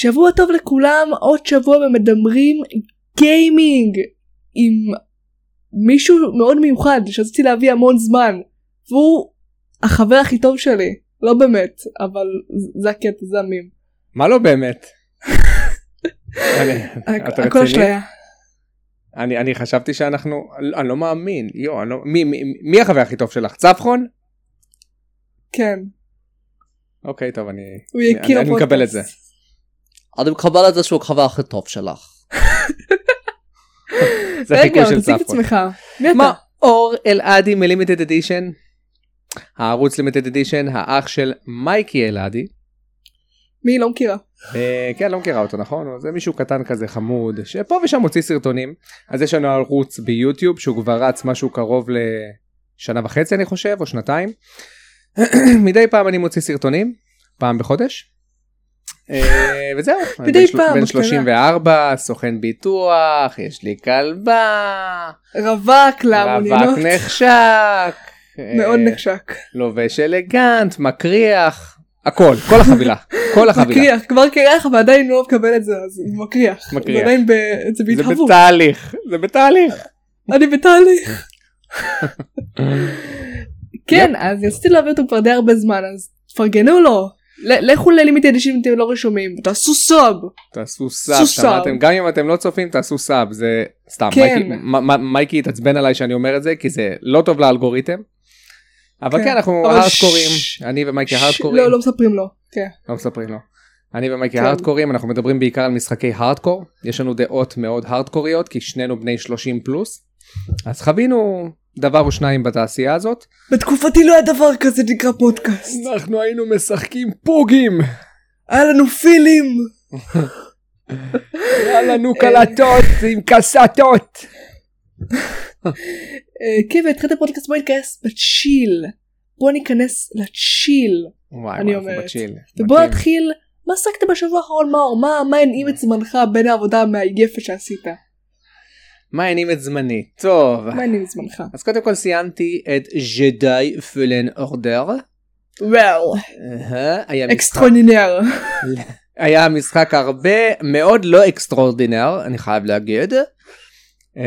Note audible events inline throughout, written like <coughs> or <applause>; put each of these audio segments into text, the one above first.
שבוע טוב לכולם, עוד שבוע ומדברים גיימינג עם מישהו מאוד מיוחד שרציתי להביא המון זמן, והוא החבר הכי טוב שלי, לא באמת, אבל זה הקטע, זה המים. מה לא באמת? הכל? אשליה. אני אני חשבתי שאנחנו אני לא מאמין יו אני לא מי מי מי החבר הכי טוב שלך צפחון כן, אוקיי טוב אני אני- אני מקבל את זה אני מקבל את זה שהוא החבר הכי טוב שלך. זה חיקוי רגע, של תציג את. עצמך. מי אתה? מאור אלעדי מלימיטד אדישן הערוץ לימיטד אדישן האח של מייקי אלעדי מי? לא מכירה. אה, כן לא מכירה אותו נכון זה מישהו קטן כזה חמוד שפה ושם מוציא סרטונים אז יש לנו ערוץ ביוטיוב שהוא כבר רץ משהו קרוב לשנה וחצי אני חושב או שנתיים <clears throat> מדי פעם אני מוציא סרטונים פעם בחודש. אה, וזהו מדי פעם, בן בקטנה. 34 סוכן ביטוח יש לי כלבה רווק למונינות. רווק נחשק מאוד אה, נחשק. לובש אלגנט מקריח הכל כל החבילה כל החבילה מקריח, כבר קריח ועדיין לא מקבל את זה, אז הוא מקריח. מקריח. זה עדיין. זה זה בהתהוות. בתהליך זה בתהליך. אני בתהליך. <laughs> כן, אז רציתי להביא אותו כבר די הרבה זמן, אז תפרגנו לו. לכו ל Limited Issues אם אתם לא רשומים, תעשו sub. תעשו sub. שמעתם? גם אם אתם לא צופים תעשו sub, זה סתם. כן. מייקי- התעצבן עליי שאני אומר את זה, כי זה לא טוב לאלגוריתם. אבל כן. כן, אנחנו הארדקורים, ש- אני ומייקי הארדקורים, לא, לא מספרים לו. כן. לא מספרים לו. אני ומייקי כן. הארדקורים, אנחנו מדברים בעיקר על משחקי הארדקור, יש לנו דעות מאוד הארדקוריות, כי שנינו בני 30 פלוס, אז חווינו דבר או שניים בתעשייה הזאת. בתקופתי לא היה דבר כזה נקרא פודקאסט. אנחנו היינו משחקים פוגים, היה לנו פילים. היה לנו קלטות עם קסטות. אה, כן, והתחלת פודקאסט בוא ניכנס בצ'יל. בוא ניכנס לצ'יל. אני אומרת. ובוא. נתחיל, מה עסקת בשבוע האחרון מאור? מה מה הנעים את זמנך בין העבודה המעייפת שעשית? מה הנעים את זמני? טוב. מה הנעים את זמנך? אז קודם כל סיימתי את Jedi Fallen Order. וואו, extraordinaire. היה משחק הרבה מאוד לא extraordinaire אני חייב להגיד. אמ,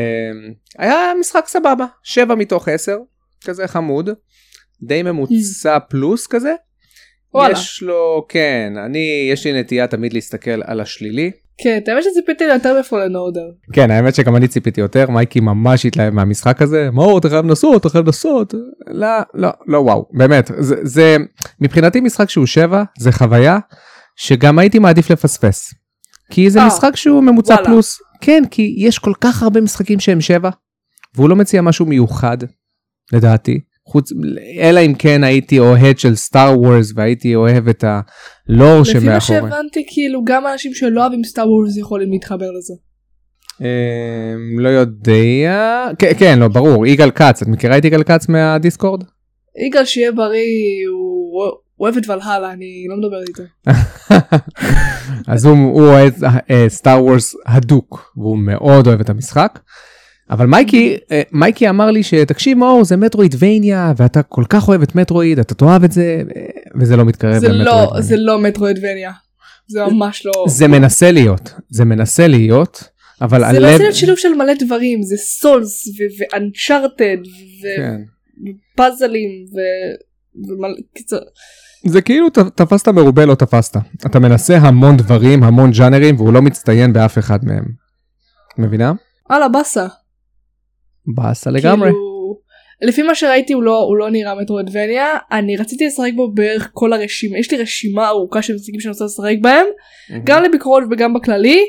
היה משחק סבבה 7 מתוך 10 כזה חמוד די ממוצע פלוס כזה. וואלה. יש לו כן אני יש לי נטייה תמיד להסתכל על השלילי. כן, אתה האמת שציפיתי ליותר בפולן אורדר. כן האמת שגם אני ציפיתי יותר מייקי ממש התלהב מהמשחק הזה מאור אתה חייב לנסות אתה חייב לנסות לא לא לא וואו באמת זה, זה מבחינתי משחק שהוא 7 זה חוויה שגם הייתי מעדיף לפספס. כי זה אה, משחק שהוא ממוצע וואלה. פלוס כן כי יש כל כך הרבה משחקים שהם 7 והוא לא מציע משהו מיוחד לדעתי חוץ אלא אם כן הייתי אוהד של סטאר וורס והייתי אוהב את הלור לפי מה שמאחורי. שהבנתי, כאילו גם אנשים שלא אוהבים סטאר וורס יכולים להתחבר לזה. אמ, לא יודע כן לא ברור יגאל כץ את מכירה את יגאל כץ מהדיסקורד? יגאל שיהיה בריא, הוא אוהב את ולהלה, אני לא מדברת איתו. <laughs> אז הוא, הוא אוהד סטאר וורס הדוק והוא מאוד אוהב את המשחק. אבל מייקי אה, מייקי אמר לי שתקשיב מאור זה מטרואידבניה ואתה כל כך אוהב את מטרואיד אתה תאהב את זה אה, וזה לא מתקרב זה לא. זה לא מטרואידבניה. זה ממש לא. זה מנסה להיות זה מנסה להיות אבל זה הלב לא עשית שילוב של מלא דברים, זה סולס ואנצ'ארטד כן. ופאזלים ו... זה כאילו תפסת מרובה לא תפסת אתה מנסה המון דברים המון ג'אנרים והוא לא מצטיין באף אחד מהם. מבינה? הלאה באסה. באסה לגמרי. כאילו, לפי מה שראיתי הוא לא, הוא לא נראה מטרואידבניה, אני רציתי לשחק בו בערך כל הרשימה, יש לי רשימה ארוכה של משחקים שאני רוצה לשחק בהם, גם לביקורות וגם בכללי,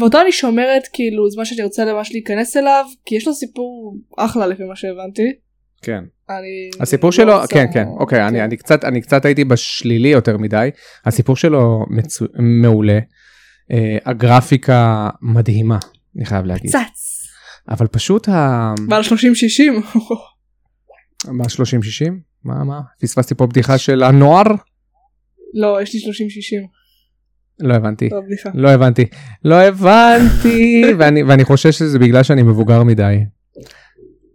ואותו אני שומרת כאילו זמן שאני רוצה ממש להיכנס אליו, כי יש לו סיפור אחלה לפי מה שהבנתי. כן. אני הסיפור לא שלו רוצה- כן כן אוקיי אני כן. אני קצת אני קצת הייתי בשלילי יותר מדי הסיפור שלו מצו... מעולה אה, הגרפיקה מדהימה אני חייב להגיד צץ. אבל פשוט ה... ועל 30-60. מה 30 60 מה מה פספסתי פה בדיחה של הנוער לא, יש לי 30-60. לא הבנתי טוב, בדיחה. לא הבנתי לא הבנתי <laughs> ואני ואני חושש שזה בגלל שאני מבוגר מדי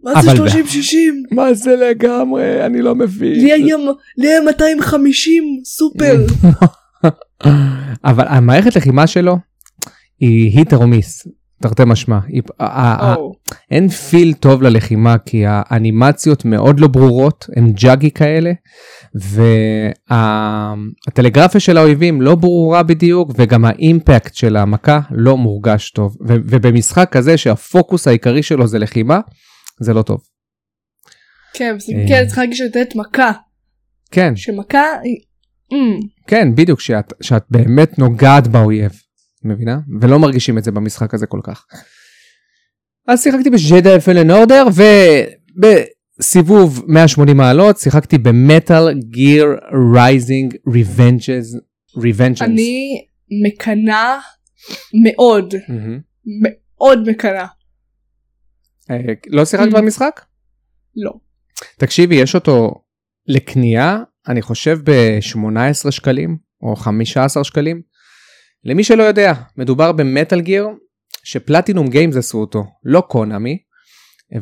מה זה אבל- 30-60? מה זה לגמרי אני לא מבין לי היה לי היה 250 סופר. <laughs> אבל המערכת לחימה שלו היא היט או מיס, תרתי משמע. אין פיל טוב ללחימה כי האנימציות מאוד לא ברורות, הם ג'אגי כאלה, והטלגרפיה של האויבים לא ברורה בדיוק, וגם האימפקט של המכה לא מורגש טוב. ו- ובמשחק כזה שהפוקוס העיקרי שלו זה לחימה, זה לא טוב. כן, אה. כן, צריך להרגיש לתת מכה, כן, שמכה היא... כן, בדיוק, שאת, שאת באמת נוגעת באויב, מבינה? ולא מרגישים את זה במשחק הזה כל כך. אז שיחקתי ב Jedi Fallen Order, ובסיבוב 180 מעלות שיחקתי ב Metal Gear Rising Revenges. Revengeance. אני מקנאה מאוד, מאוד מקנאה. לא שיחקת ממ. במשחק? לא. תקשיבי, יש אותו לקנייה, אני חושב ב-18 שקלים או 15 שקלים. למי שלא יודע, מדובר ב Metal Gear ש Platinum Games עשו אותו, לא Konami.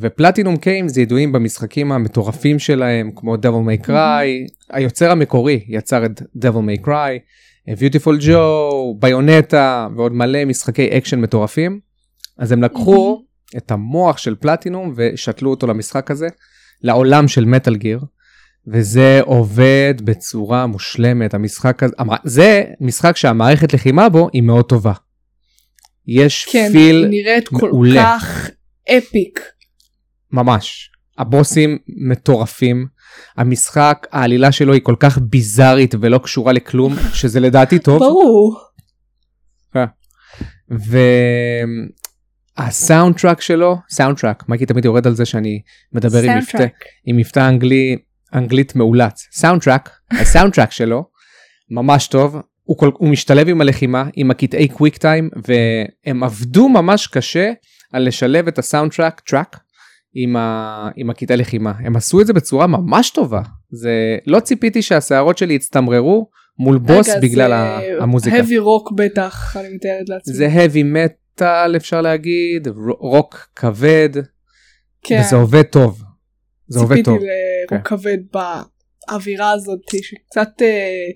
ו Platinum Games ידועים במשחקים המטורפים שלהם כמו Devil May Cry, היוצר המקורי יצר את Devil May Cry, Viewtiful Joe, Bayonetta ועוד מלא משחקי אקשן מטורפים. אז הם לקחו את המוח של פלטינום ושתלו אותו למשחק הזה, לעולם של מטאל גיר. וזה עובד בצורה מושלמת המשחק הזה זה משחק שהמערכת לחימה בו היא מאוד טובה. יש כן, פיל היא נראית כל מעולה. כך אפיק. ממש הבוסים מטורפים המשחק העלילה שלו היא כל כך ביזארית ולא קשורה לכלום שזה לדעתי טוב ברור. וה soundtrack שלו soundtrack מייקי תמיד יורד על זה שאני מדבר עם מבטא. עם מבטא אנגלי אנגלית מאולץ soundtrack ה soundtrack שלו ממש טוב הוא, כל, הוא משתלב עם הלחימה עם הקטעי quick time והם עבדו ממש קשה על לשלב את ה soundtrack track עם, ה, עם הקטעי לחימה הם עשו את זה בצורה ממש טובה זה לא ציפיתי שהשערות שלי יצטמררו מול בוס רגע, בגלל זה המוזיקה. heavy rock בטח, אני מתארת לעצמי. זה heavy metal אפשר להגיד רוק כבד כן, וזה עובד טוב. זה עובד טוב. ציפיתי כן. לרוק כבד באווירה הזאת, שקצת אה,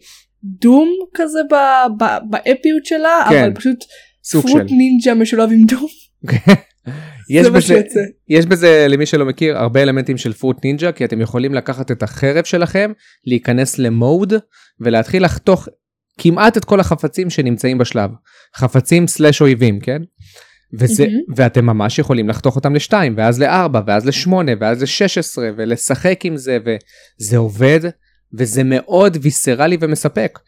דום כזה ב- ב- באפיות שלה, כן, אבל פשוט פרוט של. נינג'ה משולב עם דום. <laughs> יש בזה. יש בזה למי שלא מכיר הרבה אלמנטים של פרוט נינג'ה כי אתם יכולים לקחת את החרב שלכם להיכנס למוד ולהתחיל לחתוך כמעט את כל החפצים שנמצאים בשלב חפצים סלאש אויבים כן. וזה, מהמם. ואתם ממש יכולים לחתוך אותם לשתיים ואז לארבע ואז לשמונה ואז לשש עשרה ולשחק עם זה וזה עובד וזה מאוד ויסרלי ומספק.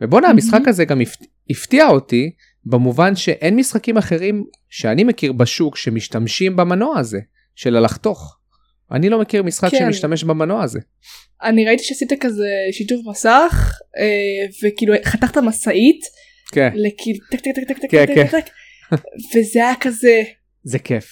ובואנה מהמם. המשחק הזה גם הפ- הפתיע אותי במובן שאין משחקים אחרים שאני מכיר בשוק שמשתמשים במנוע הזה של הלחתוך. אני לא מכיר משחק כן. שמשתמש במנוע הזה. אני ראיתי שעשית כזה שיתוף מסך, אה, וכאילו חתכת משאית, כן, לכאילו טק טק טק טק טק כן, טק כן. טק טק, וזה היה כזה, זה כיף.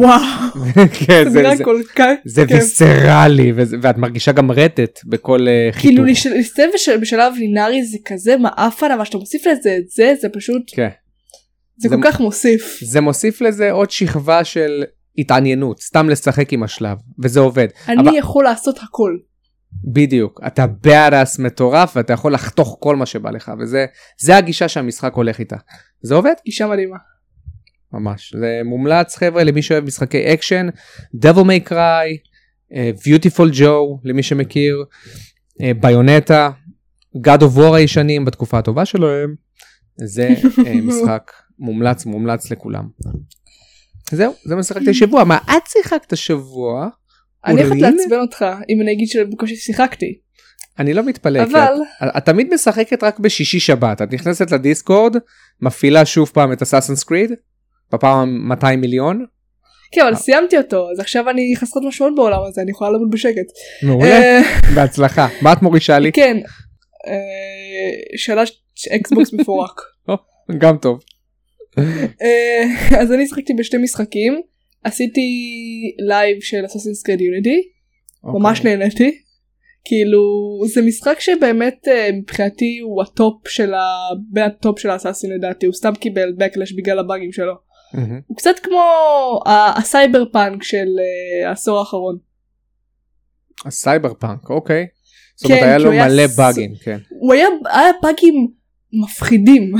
וואו, <laughs> כן, זה זה, זה, כל כך זה כיף. ויסרלי וזה- ואת מרגישה גם רטט בכל אה, חיתוך. כאילו לש- להסתובב בש- בשלב לינארי זה כזה מעפן אבל כשאתה מוסיף לזה את זה זה פשוט כן. זה זה- כל כך מוסיף. זה מוסיף לזה עוד שכבה של התעניינות סתם לשחק עם השלב וזה עובד אני אבל- יכול לעשות הכל. בדיוק. אתה badass מטורף ואתה יכול לחתוך כל מה שבא לך וזה זה הגישה שהמשחק הולך איתה. זה עובד? אישה מדהימה. ממש. זה מומלץ חבר'ה למי שאוהב משחקי אקשן. Devil May Cry אה, Beautiful Joe למי שמכיר. ביונטה God of War הישנים בתקופה הטובה שלהם. זה אה, <laughs> משחק מומלץ מומלץ לכולם. זהו זה מה ששיחקתי השבוע. מה את שיחקת השבוע אני הולכת אורלין? לעצבן אותך אם אני אגיד שבקושי שיחקתי. אני לא מתפלא אבל את, את תמיד משחקת רק בשישי שבת את נכנסת לדיסקורד מפעילה שוב פעם את אסאסנס קריד בפעם 200 מיליון כן אבל סיימתי אותו אז עכשיו אני חסרת משמעות בעולם הזה אני יכולה לעבוד בשקט. מעולה אה, בהצלחה מה את מורישה לי כן. אה, שאלה Xbox מפורק. <laughs> גם טוב אה, אז אני שיחקתי בשתי משחקים עשיתי לייב של Assassin's Creed Unity ממש. נהניתי. כאילו זה משחק שבאמת אה, מבחינתי הוא הטופ של ה... בין הטופ של ה Assassin לדעתי הוא סתם קיבל backlash בגלל הבאגים שלו. מהמם. הוא קצת כמו הסייבר פאנק של אה, העשור האחרון. הסייבר פאנק אוקיי זאת אומרת כן, היה כי לו היה מלא באגים כן הוא היה, היה באגים מפחידים.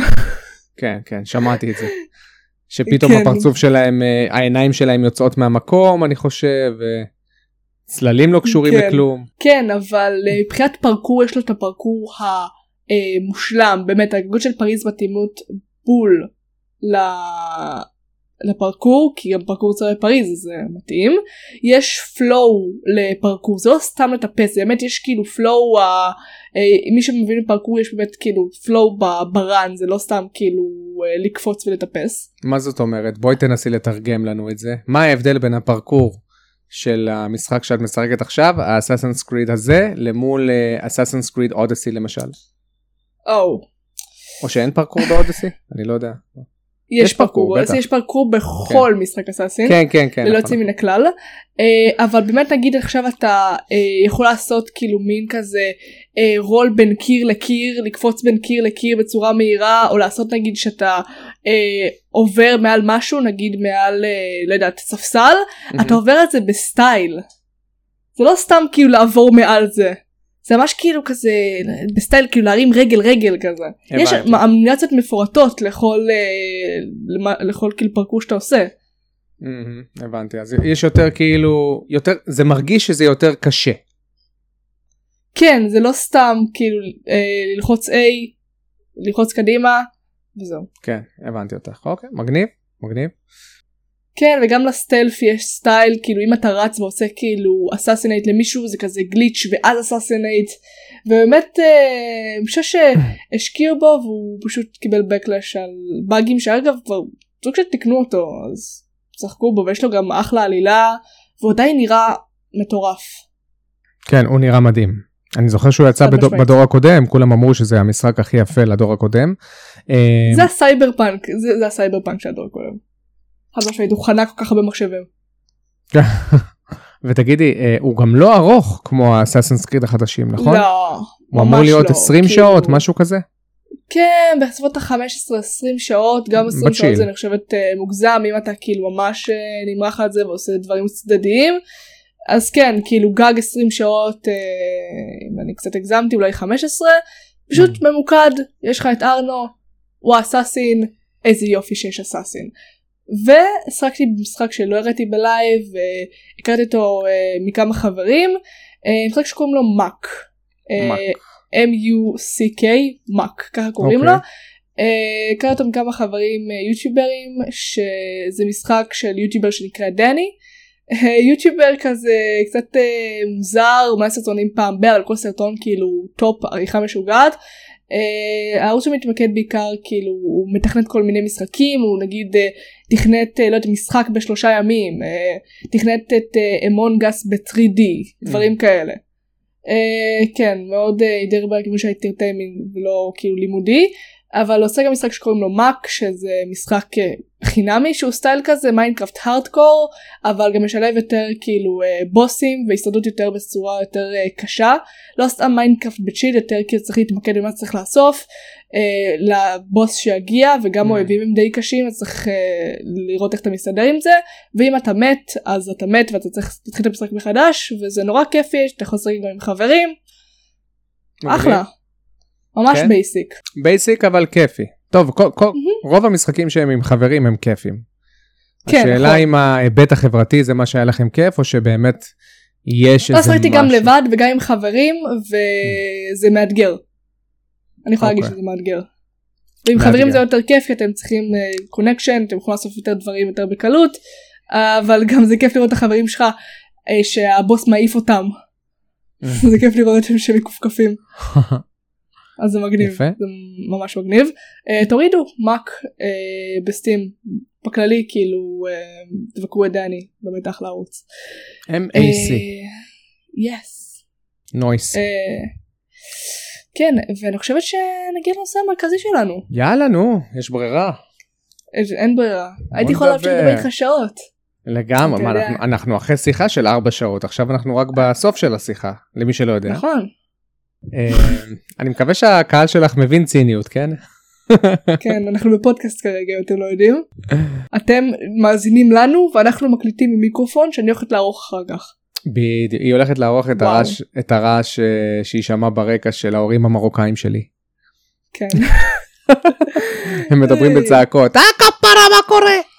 כן כן שמעתי את זה. <laughs> שפתאום כן. הפרצוף שלהם אה, העיניים שלהם יוצאות מהמקום אני חושב. אה, צללים לא קשורים כן. לכלום. כן, אבל אה, מבחינת parkour יש לו את ה parkour המושלם, באמת הגגות של פריז מתאימות בול ל- לפרקור, כי גם פרקור בפריז אז זה מתאים. יש פלואו לפרקור, זה לא סתם לטפס, זה באמת יש כאילו פלואו, ה- אה, מי שמבין בפרקור יש באמת כאילו פלואו ב- ברן, זה לא סתם כאילו אה, לקפוץ ולטפס. מה זאת אומרת? בואי תנסי לתרגם לנו את זה. מה ההבדל בין הפרקור של המשחק שאת משחקת עכשיו האסאסנס קריד הזה למול אסאסנס קריד אודסי למשל? או, או שאין פרקור באודסי אני לא יודע יש פרקור, פרקור, בטח. יש פרקור בכל משחק אסאסין. כן כן כן ללא נכון. יוצאים מן הכלל אה, אבל באמת נגיד עכשיו אתה אה, יכול לעשות כאילו מין כזה אה, רול בין קיר לקיר לקפוץ בין קיר לקיר בצורה מהירה או לעשות נגיד שאתה עובר מעל משהו נגיד מעל לא יודעת ספסל מהמם. אתה עובר את זה בסטייל. זה לא סתם כאילו לעבור מעל זה. זה ממש כאילו כזה בסטייל כאילו להרים רגל רגל כזה. יש הבנתי. אנימציות מפורטות לכל אה, למה- לכל כאילו parkour שאתה עושה. מהמם, הבנתי אז יש יותר כאילו יותר זה מרגיש שזה יותר קשה. כן זה לא סתם כאילו אה, ללחוץ A ללחוץ קדימה וזהו. כן הבנתי אותך אוקיי מגניב מגניב. כן וגם ל stealth יש סטייל כאילו אם אתה רץ ועושה כאילו assassinate למישהו זה כזה glitch ואז assassinate ובאמת אה, אני חושב שהשקיעו בו והוא פשוט קיבל backlash על באגים שאגב כבר סוג שתיקנו אותו אז צחקו בו ויש לו גם אחלה עלילה והוא עדיין נראה מטורף. כן הוא נראה מדהים. אני זוכר שהוא יצא בדור. בדור הקודם כולם אמרו שזה המשחק הכי יפה לדור הקודם. זה הסייבר פאנק זה, זה הסייבר פאנק של הדור הקודם. חד משמעית הוא חנק כל כך הרבה מחשבים. <laughs> ותגידי אה, הוא גם לא ארוך כמו האסאסנס קריד החדשים נכון? לא. הוא אמור להיות לא, 20 כאילו- שעות משהו כזה? כן בסביבות ה-15-20 שעות גם 20 בצ'יל. שעות זה נחשבת אה, מוגזם אם אתה כאילו ממש אה, נמרח על זה ועושה דברים צדדיים. אז כן כאילו גג 20 שעות אה, אם אני קצת הגזמתי אולי 15 פשוט Mm. ממוקד יש לך את ארנו הוא אסאסין איזה יופי שיש אסאסין. ושיחקתי במשחק שלא הראיתי בלייב והקראתי אותו אה, מכמה חברים אה, משחק שקוראים לו Muck. אה. M-U-C-K, Muck, ככה קוראים אוקיי. לו. אה, הכרתי אותו מכמה חברים אה, יוטיוברים שזה משחק של יוטיובר שנקרא Dani. אה, יוטיובר כזה קצת אה, מוזר, הוא מעלה סרטונים פעם ב, אבל כל סרטון כאילו טופ עריכה משוגעת. אה, הערוץ שלו מתמקד בעיקר כאילו הוא מתכנת כל מיני משחקים הוא נגיד אה, תכנת אה, לא יודעת משחק בשלושה ימים אה, תכנת את Among Us ב-3D דברים כאלה. אה, כן מאוד אה, יותר בכיוון של ה entertaining ולא כאילו לימודי אבל עושה גם משחק שקוראים לו Muck שזה משחק אה, חינמי שהוא סטייל כזה Minecraft hardcore אבל גם משלב יותר כאילו אה, בוסים והסתדרות יותר בצורה יותר אה, קשה. לא סתם Minecraft ב chill יותר כי צריך להתמקד במה שצריך לאסוף לבוס שיגיע וגם Mm. אויבים הם די קשים אז צריך לראות איך אתה מסתדר עם זה. ואם אתה מת אז אתה מת ואתה צריך להתחיל את המשחק מחדש וזה נורא כיפי שאתה יכול לשחק גם עם חברים. אחלה ממש כן? basic basic אבל כיפי. טוב כל, כל, רוב המשחקים שהם עם חברים הם כיפים. כן, השאלה נכון. אם ההיבט החברתי זה מה שהיה לכם כיף או שבאמת יש לא איזה שחקתי משהו. גם לבד וגם עם חברים וזה מאתגר. אני יכולה להגיד אוקיי. שזה מאתגר. ועם מאתגר. חברים זה יותר כיף כי אתם צריכים connection אתם יכולים לעשות יותר דברים יותר בקלות אבל <laughs> גם זה כיף לראות את החברים שלך אה, שהבוס מעיף אותם. אה. <laughs> זה כיף לראות שהם מכופכפים. <laughs> אז זה מגניב יפה. זה ממש מגניב אה, תורידו Muck אה, ב Steam בכללי כאילו אה, תבקרו את Dani באמת אחלה ערוץ. MAC יס. נויס. כן ואני חושבת שנגיע לנושא המרכזי שלנו יאללה נו יש ברירה. אין ברירה הייתי יכולה להמשיך. לדבר איתך שעות. לגמרי. אנחנו, אנחנו אחרי שיחה של ארבע שעות עכשיו אנחנו רק בסוף של השיחה למי שלא יודע. נכון אני מקווה שהקהל שלך מבין ציניות כן? כן אנחנו בפודקאסט כרגע אתם לא יודעים. אתם מאזינים לנו ואנחנו מקליטים עם מיקרופון שאני הולכת לערוך אחר כך. בדיוק, היא הולכת לערוך את. הרעש, את הרעש אה, שיישמע ברקע של ההורים המרוקאים שלי. כן. הם מדברים. בצעקות, אה כפרה מה קורה?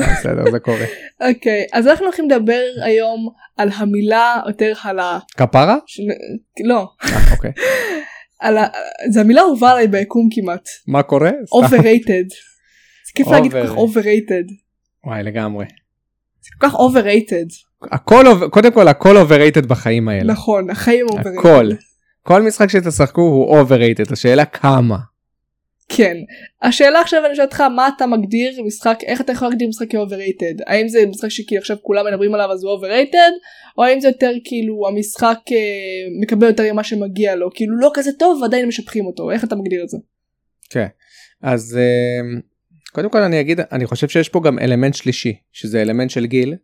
אה, בסדר זה קורה. אוקיי, אז אנחנו הולכים לדבר היום על המילה יותר על ה... כפרה? ש... לא, אה, אוקיי. <laughs> על ה... זה המילה אהובה עליי ביקום כמעט. מה קורה? overrated. זה כיף להגיד כל כך Overrated. וואי לגמרי. זה כל כך overrated. הכל קודם כל הכל overrated בחיים האלה. נכון, החיים overrated. הכל. כל משחק שתשחקו הוא overrated השאלה כמה. כן. השאלה עכשיו אני שואלת אותך מה אתה מגדיר משחק איך אתה יכול להגדיר משחק כ-overrated האם זה משחק שכאילו עכשיו כולם מדברים עליו אז הוא overrated או האם זה יותר כאילו המשחק אה, מקבל יותר ממה שמגיע לו כאילו לא כזה טוב ועדיין משבחים אותו איך אתה מגדיר את זה. כן. אז אה, קודם כל אני אגיד אני חושב שיש פה גם אלמנט שלישי שזה אלמנט של גיל.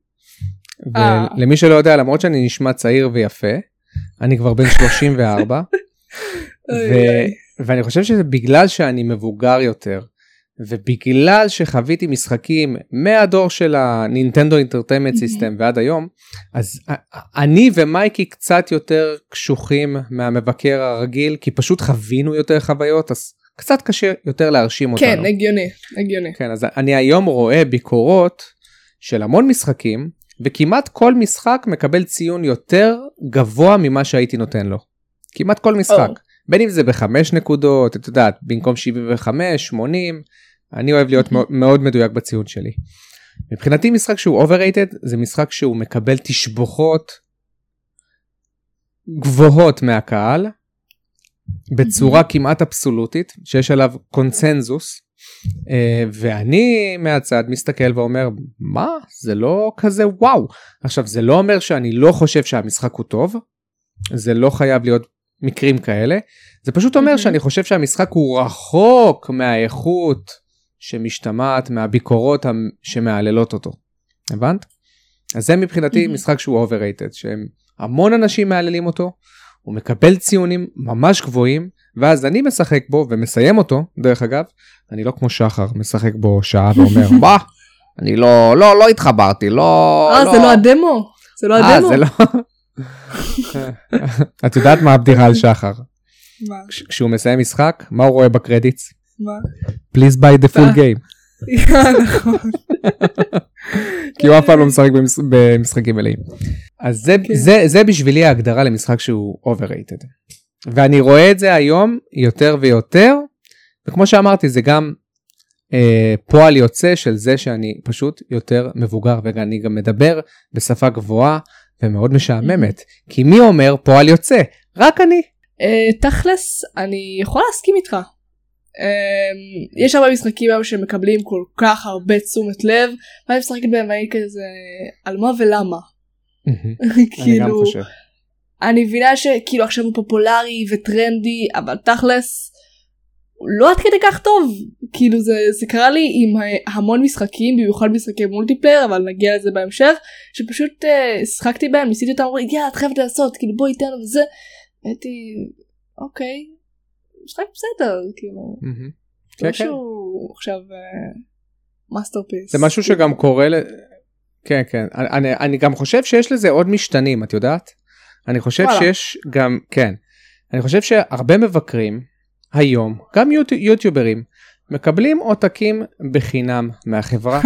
אה. ולמי שלא יודע למרות שאני נשמע צעיר ויפה אני כבר בן 34 <laughs> ו- ואני חושב שזה בגלל שאני מבוגר יותר ובגלל שחוויתי משחקים מהדור של ה Nintendo Entertainment System ועד היום אז אני ומייקי קצת יותר קשוחים מהמבקר הרגיל כי פשוט חווינו יותר חוויות אז קצת קשה יותר להרשים אותנו. כן הגיוני הגיוני. כן אז אני היום רואה ביקורות של המון משחקים וכמעט כל משחק מקבל ציון יותר גבוה ממה שהייתי נותן לו. כמעט כל משחק. או. בין אם זה בחמש נקודות את יודעת במקום 75 80 אני אוהב להיות מאוד, מאוד מדויק בציון שלי. מבחינתי משחק שהוא overrated זה משחק שהוא מקבל תשבוכות גבוהות מהקהל בצורה כמעט אבסולוטית שיש עליו קונצנזוס אה, ואני מהצד מסתכל ואומר מה? זה לא כזה וואו. עכשיו זה לא אומר שאני לא חושב שהמשחק הוא טוב זה לא חייב להיות מקרים כאלה זה פשוט אומר. שאני חושב שהמשחק הוא רחוק מהאיכות שמשתמעת מהביקורות שמהללות אותו הבנת? אז זה מבחינתי. משחק שהוא overrated שהם המון אנשים מהללים אותו הוא מקבל ציונים ממש גבוהים ואז אני משחק בו ומסיים אותו דרך אגב אני לא כמו שחר משחק בו שעה ואומר <laughs> מה אני לא לא לא התחברתי לא אה זה לא הדמו? זה לא אה, הדמו? זה לא <laughs> את יודעת מה הבדיחה על שחר מה? כש- כשהוא מסיים משחק מה הוא רואה בקרדיטס מה? please buy the full game <laughs> נכון. <laughs> כי הוא אף פעם לא משחק במש- במשחקים מלאים. אז כן. זה בשבילי ההגדרה למשחק שהוא overrated. ואני רואה את זה היום יותר ויותר, וכמו שאמרתי זה גם אה, פועל יוצא של זה שאני פשוט יותר מבוגר ואני גם מדבר בשפה גבוהה ומאוד משעממת. כי מי אומר פועל יוצא? רק אני. אה, תכלס אני יכולה להסכים איתך. אה, יש הרבה משחקים היום שמקבלים כל כך הרבה תשומת לב ואני משחקת בהם ואני כזה על מה ולמה. <laughs> כאילו. אני מבינה שכאילו עכשיו הוא פופולרי וטרנדי אבל תכלס לא עד כדי כך טוב כאילו זה זה קרה לי עם אה, המון משחקים במיוחד משחקי מולטיפלייר אבל נגיע לזה בהמשך שפשוט אה, שחקתי בהם ניסיתי אותם אמרו יאללה את חייבת לעשות כאילו בואי תן וזה הייתי אוקיי משחק בסדר כאילו מהמם. לא כן, כן. שהוא עכשיו masterpiece זה משהו שגם קורה ל... כן כן אני, אני גם חושב שיש לזה עוד משתנים את יודעת? אני חושב. שיש גם כן אני חושב שהרבה מבקרים היום. גם יוטי, יוטיוברים מקבלים עותקים בחינם מהחברה.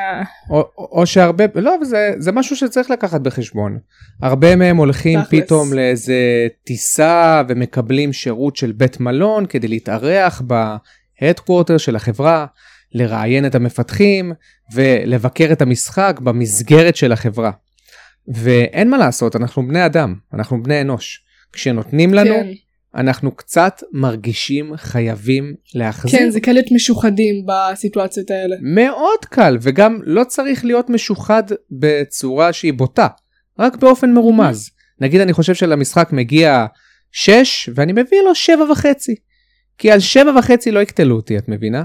<laughs> או, או, שהרבה לא זה זה משהו שצריך לקחת בחשבון. הרבה מהם הולכים. פתאום לאיזה טיסה ומקבלים שירות של בית מלון כדי להתארח בהדקוורטר של החברה לראיין את המפתחים ולבקר את המשחק במסגרת של החברה. ואין מה לעשות אנחנו בני אדם אנחנו בני אנוש. כשנותנים לנו כן, אנחנו קצת מרגישים חייבים להחזיר. כן זה קל להיות משוחדים בסיטואציות האלה מאוד קל וגם לא צריך להיות משוחד בצורה שהיא בוטה רק באופן מרומז נגיד אני חושב שלמשחק מגיע 6 ואני מביא לו 7 וחצי כי על 7 וחצי לא יקטלו אותי את מבינה?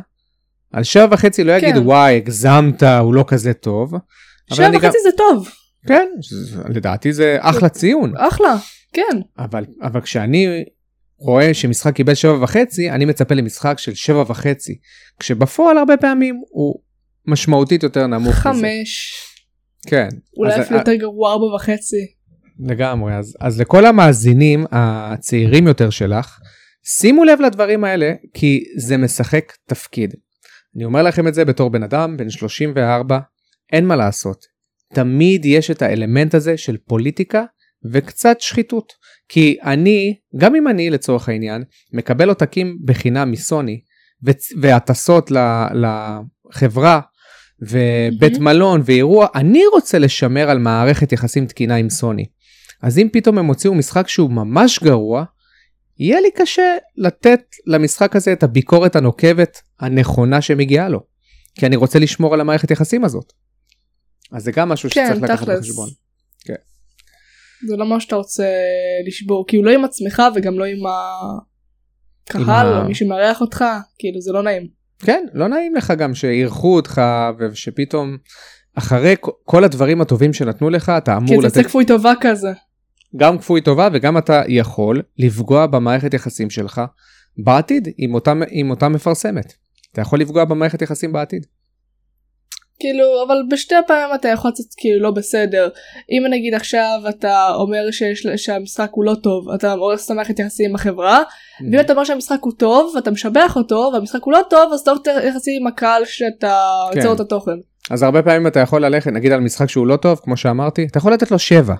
על 7 וחצי לא יגידו כן. וואי הגזמת הוא לא כזה טוב. אבל שבע אני גם- וחצי זה טוב כן לדעתי זה אחלה ציון אחלה כן אבל אבל כשאני רואה שמשחק קיבל שבע וחצי אני מצפה למשחק של שבע וחצי כשבפועל הרבה פעמים הוא משמעותית יותר נמוך מזה. חמש כן אולי אפילו יותר גרוע ארבע וחצי לגמרי. אז, אז לכל המאזינים הצעירים יותר שלך, שימו לב לדברים האלה, כי זה משחק תפקיד. אני אומר לכם את זה בתור בן אדם, בן 34, אין מה לעשות. תמיד יש את האלמנט הזה של פוליטיקה וקצת שחיתות. כי אני, גם אם אני לצורך העניין, מקבל עותקים בחינם מסוני, והטסות לחברה, ובית mm-hmm. מלון ואירוע, אני רוצה לשמר על מערכת יחסים תקינה עם סוני. אז אם פתאום הם הוציאו משחק שהוא ממש גרוע, יהיה לי קשה לתת למשחק הזה את הביקורת הנוקבת הנכונה שמגיעה לו. כי אני רוצה לשמור על המערכת יחסים הזאת. אז זה גם משהו כן, שצריך לקחת בחשבון. כן. זה לא מה שאתה רוצה לשבור, כאילו לא עם עצמך וגם לא עם הקהל או. מי שמארח אותך, כאילו זה לא נעים. כן, לא נעים לך גם שאירחו אותך ושפתאום אחרי כל הדברים הטובים שנתנו לך אתה אמור לתת... כן, זה כפוי טובה כזה. גם כפוי טובה וגם אתה יכול לפגוע במערכת יחסים שלך בעתיד עם אותה, עם אותה מפרסמת. אתה יכול לפגוע במערכת יחסים בעתיד. כאילו אבל בשתי הפעמים אתה יכול לצאת כאילו לא בסדר אם נגיד עכשיו אתה אומר שיש, שהמשחק הוא לא טוב אתה הורס את המערכת יחסים עם החברה mm. ואם אתה אומר שהמשחק הוא טוב ואתה משבח אותו והמשחק הוא לא טוב אז אתה הולך יחסים עם הקהל שאתה כן. יוצר את התוכן. אז הרבה פעמים אתה יכול ללכת נגיד על משחק שהוא לא טוב כמו שאמרתי אתה יכול לתת לו 7.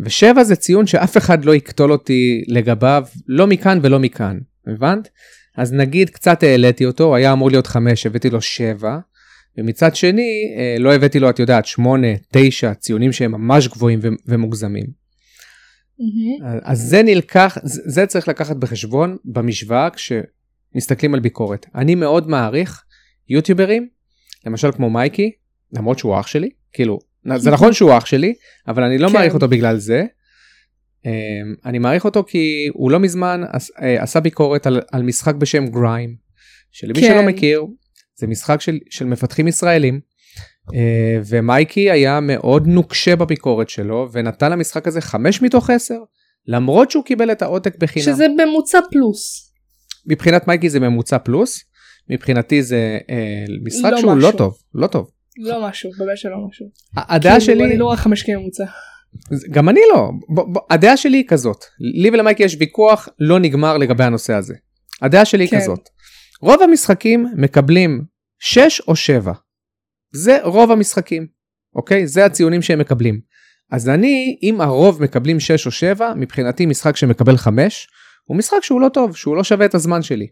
ושבע זה ציון שאף אחד לא יקטול אותי לגביו לא מכאן ולא מכאן הבנת? אז נגיד קצת העליתי אותו היה אמור להיות 5 הבאתי לו 7 ומצד שני אה, לא הבאתי לו את יודעת 8 9 ציונים שהם ממש גבוהים ומוגזמים. Mm-hmm. אז זה נלקח זה צריך לקחת בחשבון במשוואה כשמסתכלים על ביקורת אני מאוד מעריך יוטיוברים למשל כמו מייקי למרות שהוא אח שלי כאילו זה נכון שהוא אח שלי אבל אני לא כן. מעריך אותו בגלל זה. אמ, אני מעריך אותו כי הוא לא מזמן אה, עשה ביקורת על, על משחק בשם גריים שלמי כן. שלא מכיר זה משחק של, של מפתחים ישראלים אה, ומייקי היה מאוד נוקשה בביקורת שלו ונתן למשחק הזה 5 מתוך 10 למרות שהוא קיבל את העותק בחינם. שזה ממוצע פלוס. מבחינת מייקי זה ממוצע פלוס מבחינתי זה אה, משחק לא שהוא לא משהו. לא טוב לא טוב. לא משהו באמת שלא משהו. הדעה כאילו, שלי אני לא רואה 5 כממוצע. גם אני לא ב, ב, הדעה שלי היא כזאת לי ולמייקי יש ויכוח לא נגמר לגבי הנושא הזה. הדעה שלי כן. היא כזאת. רוב המשחקים מקבלים 6 או 7. זה רוב המשחקים, אוקיי? זה הציונים שהם מקבלים. אז אני, אם הרוב מקבלים 6 או 7, מבחינתי משחק שמקבל 5, הוא משחק שהוא לא טוב, שהוא לא שווה את הזמן שלי.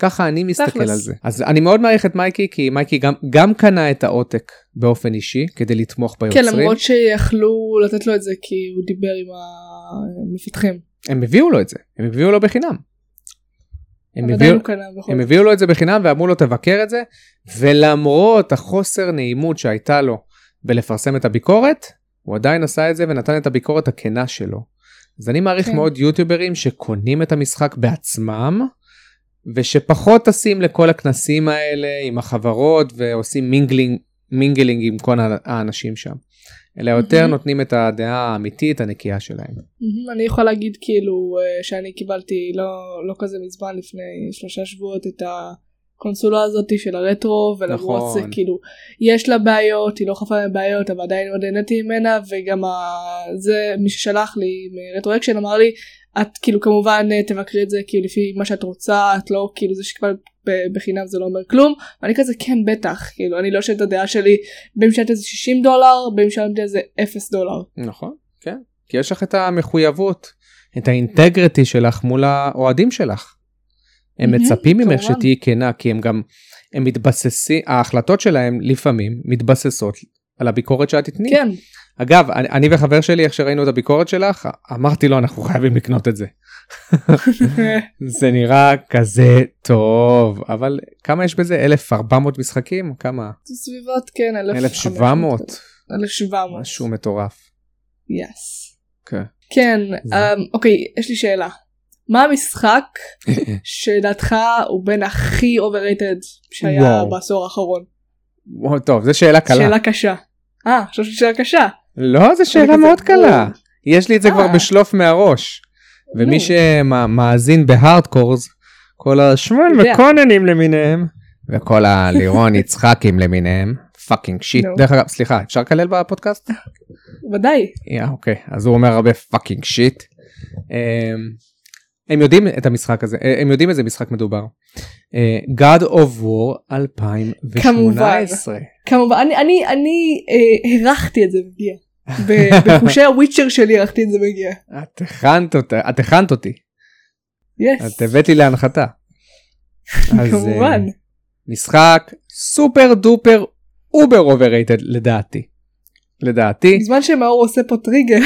ככה אני מסתכל תכלס. על זה. אז אני מאוד מעריך את מייקי, כי מייקי גם, גם קנה את העותק באופן אישי, כדי לתמוך ביוצרים. כן, למרות שיכלו לתת לו את זה כי הוא דיבר עם המפתחים. הם הביאו לו את זה, הם הביאו לו בחינם. הם הביאו, הם הביאו לו את זה בחינם ואמרו לו תבקר את זה ולמרות החוסר נעימות שהייתה לו בלפרסם את הביקורת הוא עדיין עשה את זה ונתן את הביקורת הכנה שלו. אז אני מעריך כן. מאוד יוטיוברים שקונים את המשחק בעצמם ושפחות טסים לכל הכנסים האלה עם החברות ועושים mingling mingling עם כל האנשים שם. אלא יותר. נותנים את הדעה האמיתית הנקייה שלהם. אני יכול להגיד כאילו אה, שאני קיבלתי לא, לא כזה מזמן לפני שלושה שבועות את הקונסולה הזאת של הרטרו ולמרות נכון. זה כאילו יש לה בעיות היא לא חפה מבעיות אבל עדיין מאוד נהניתי ממנה וגם ה... זה מי ששלח לי מ Retro Action אמר לי את כאילו כמובן אה, תבקרי את זה כאילו לפי מה שאת רוצה את לא כאילו זה שכבר בחינם זה לא אומר כלום ואני כזה כן בטח כאילו אני לא שואלת את הדעה שלי בין משלמת איזה 60 דולר בין משלמת איזה 0 דולר. נכון כן כי יש לך את המחויבות את ה integrity שלך מול האוהדים שלך. הם מצפים ממך שתהיי כנה כי הם גם הם מתבססים ההחלטות שלהם לפעמים מתבססות על הביקורת שאת תתני. כן. אגב אני, אני וחבר שלי איך שראינו את הביקורת שלך אמרתי לו אנחנו חייבים לקנות את זה. <laughs> זה נראה כזה טוב אבל כמה יש בזה 1400 משחקים כמה סביבות כן 1700 1700 משהו מטורף. יס. כן, כן אמ, אוקיי יש לי שאלה. מה המשחק <laughs> שלדעתך הוא בין הכי overrated שהיה. בעשור האחרון? טוב זו שאלה קלה. שאלה קשה. אה, חשבתי שאלה קשה. לא, זו שאלה מאוד קלה. יש לי את זה כבר אה. בשלוף מהראש. ומי שמאזין ב hardcores, כל השמואל מקוננים למיניהם, וכל הלירון <laughs> יצחקים למיניהם, fucking shit. דרך אגב, סליחה, אפשר לקלל בפודקאסט? ודאי. אוקיי, אז הוא אומר הרבה fucking shit. הם יודעים את המשחק הזה, אה, הם יודעים איזה משחק מדובר. אה, God of War 2018. כמובן, אני, אני, אני אה, הרחתי את זה מגיע. בחושי ה Witcher שלי הרחתי את זה מגיע. את הכנת אותה, את הכנת אותי, yes. את הבאת לי להנחתה. אז, אה, כמובן. משחק super duper over overrated לדעתי. לדעתי. <laughs> בזמן שמאור עושה פה טריגר.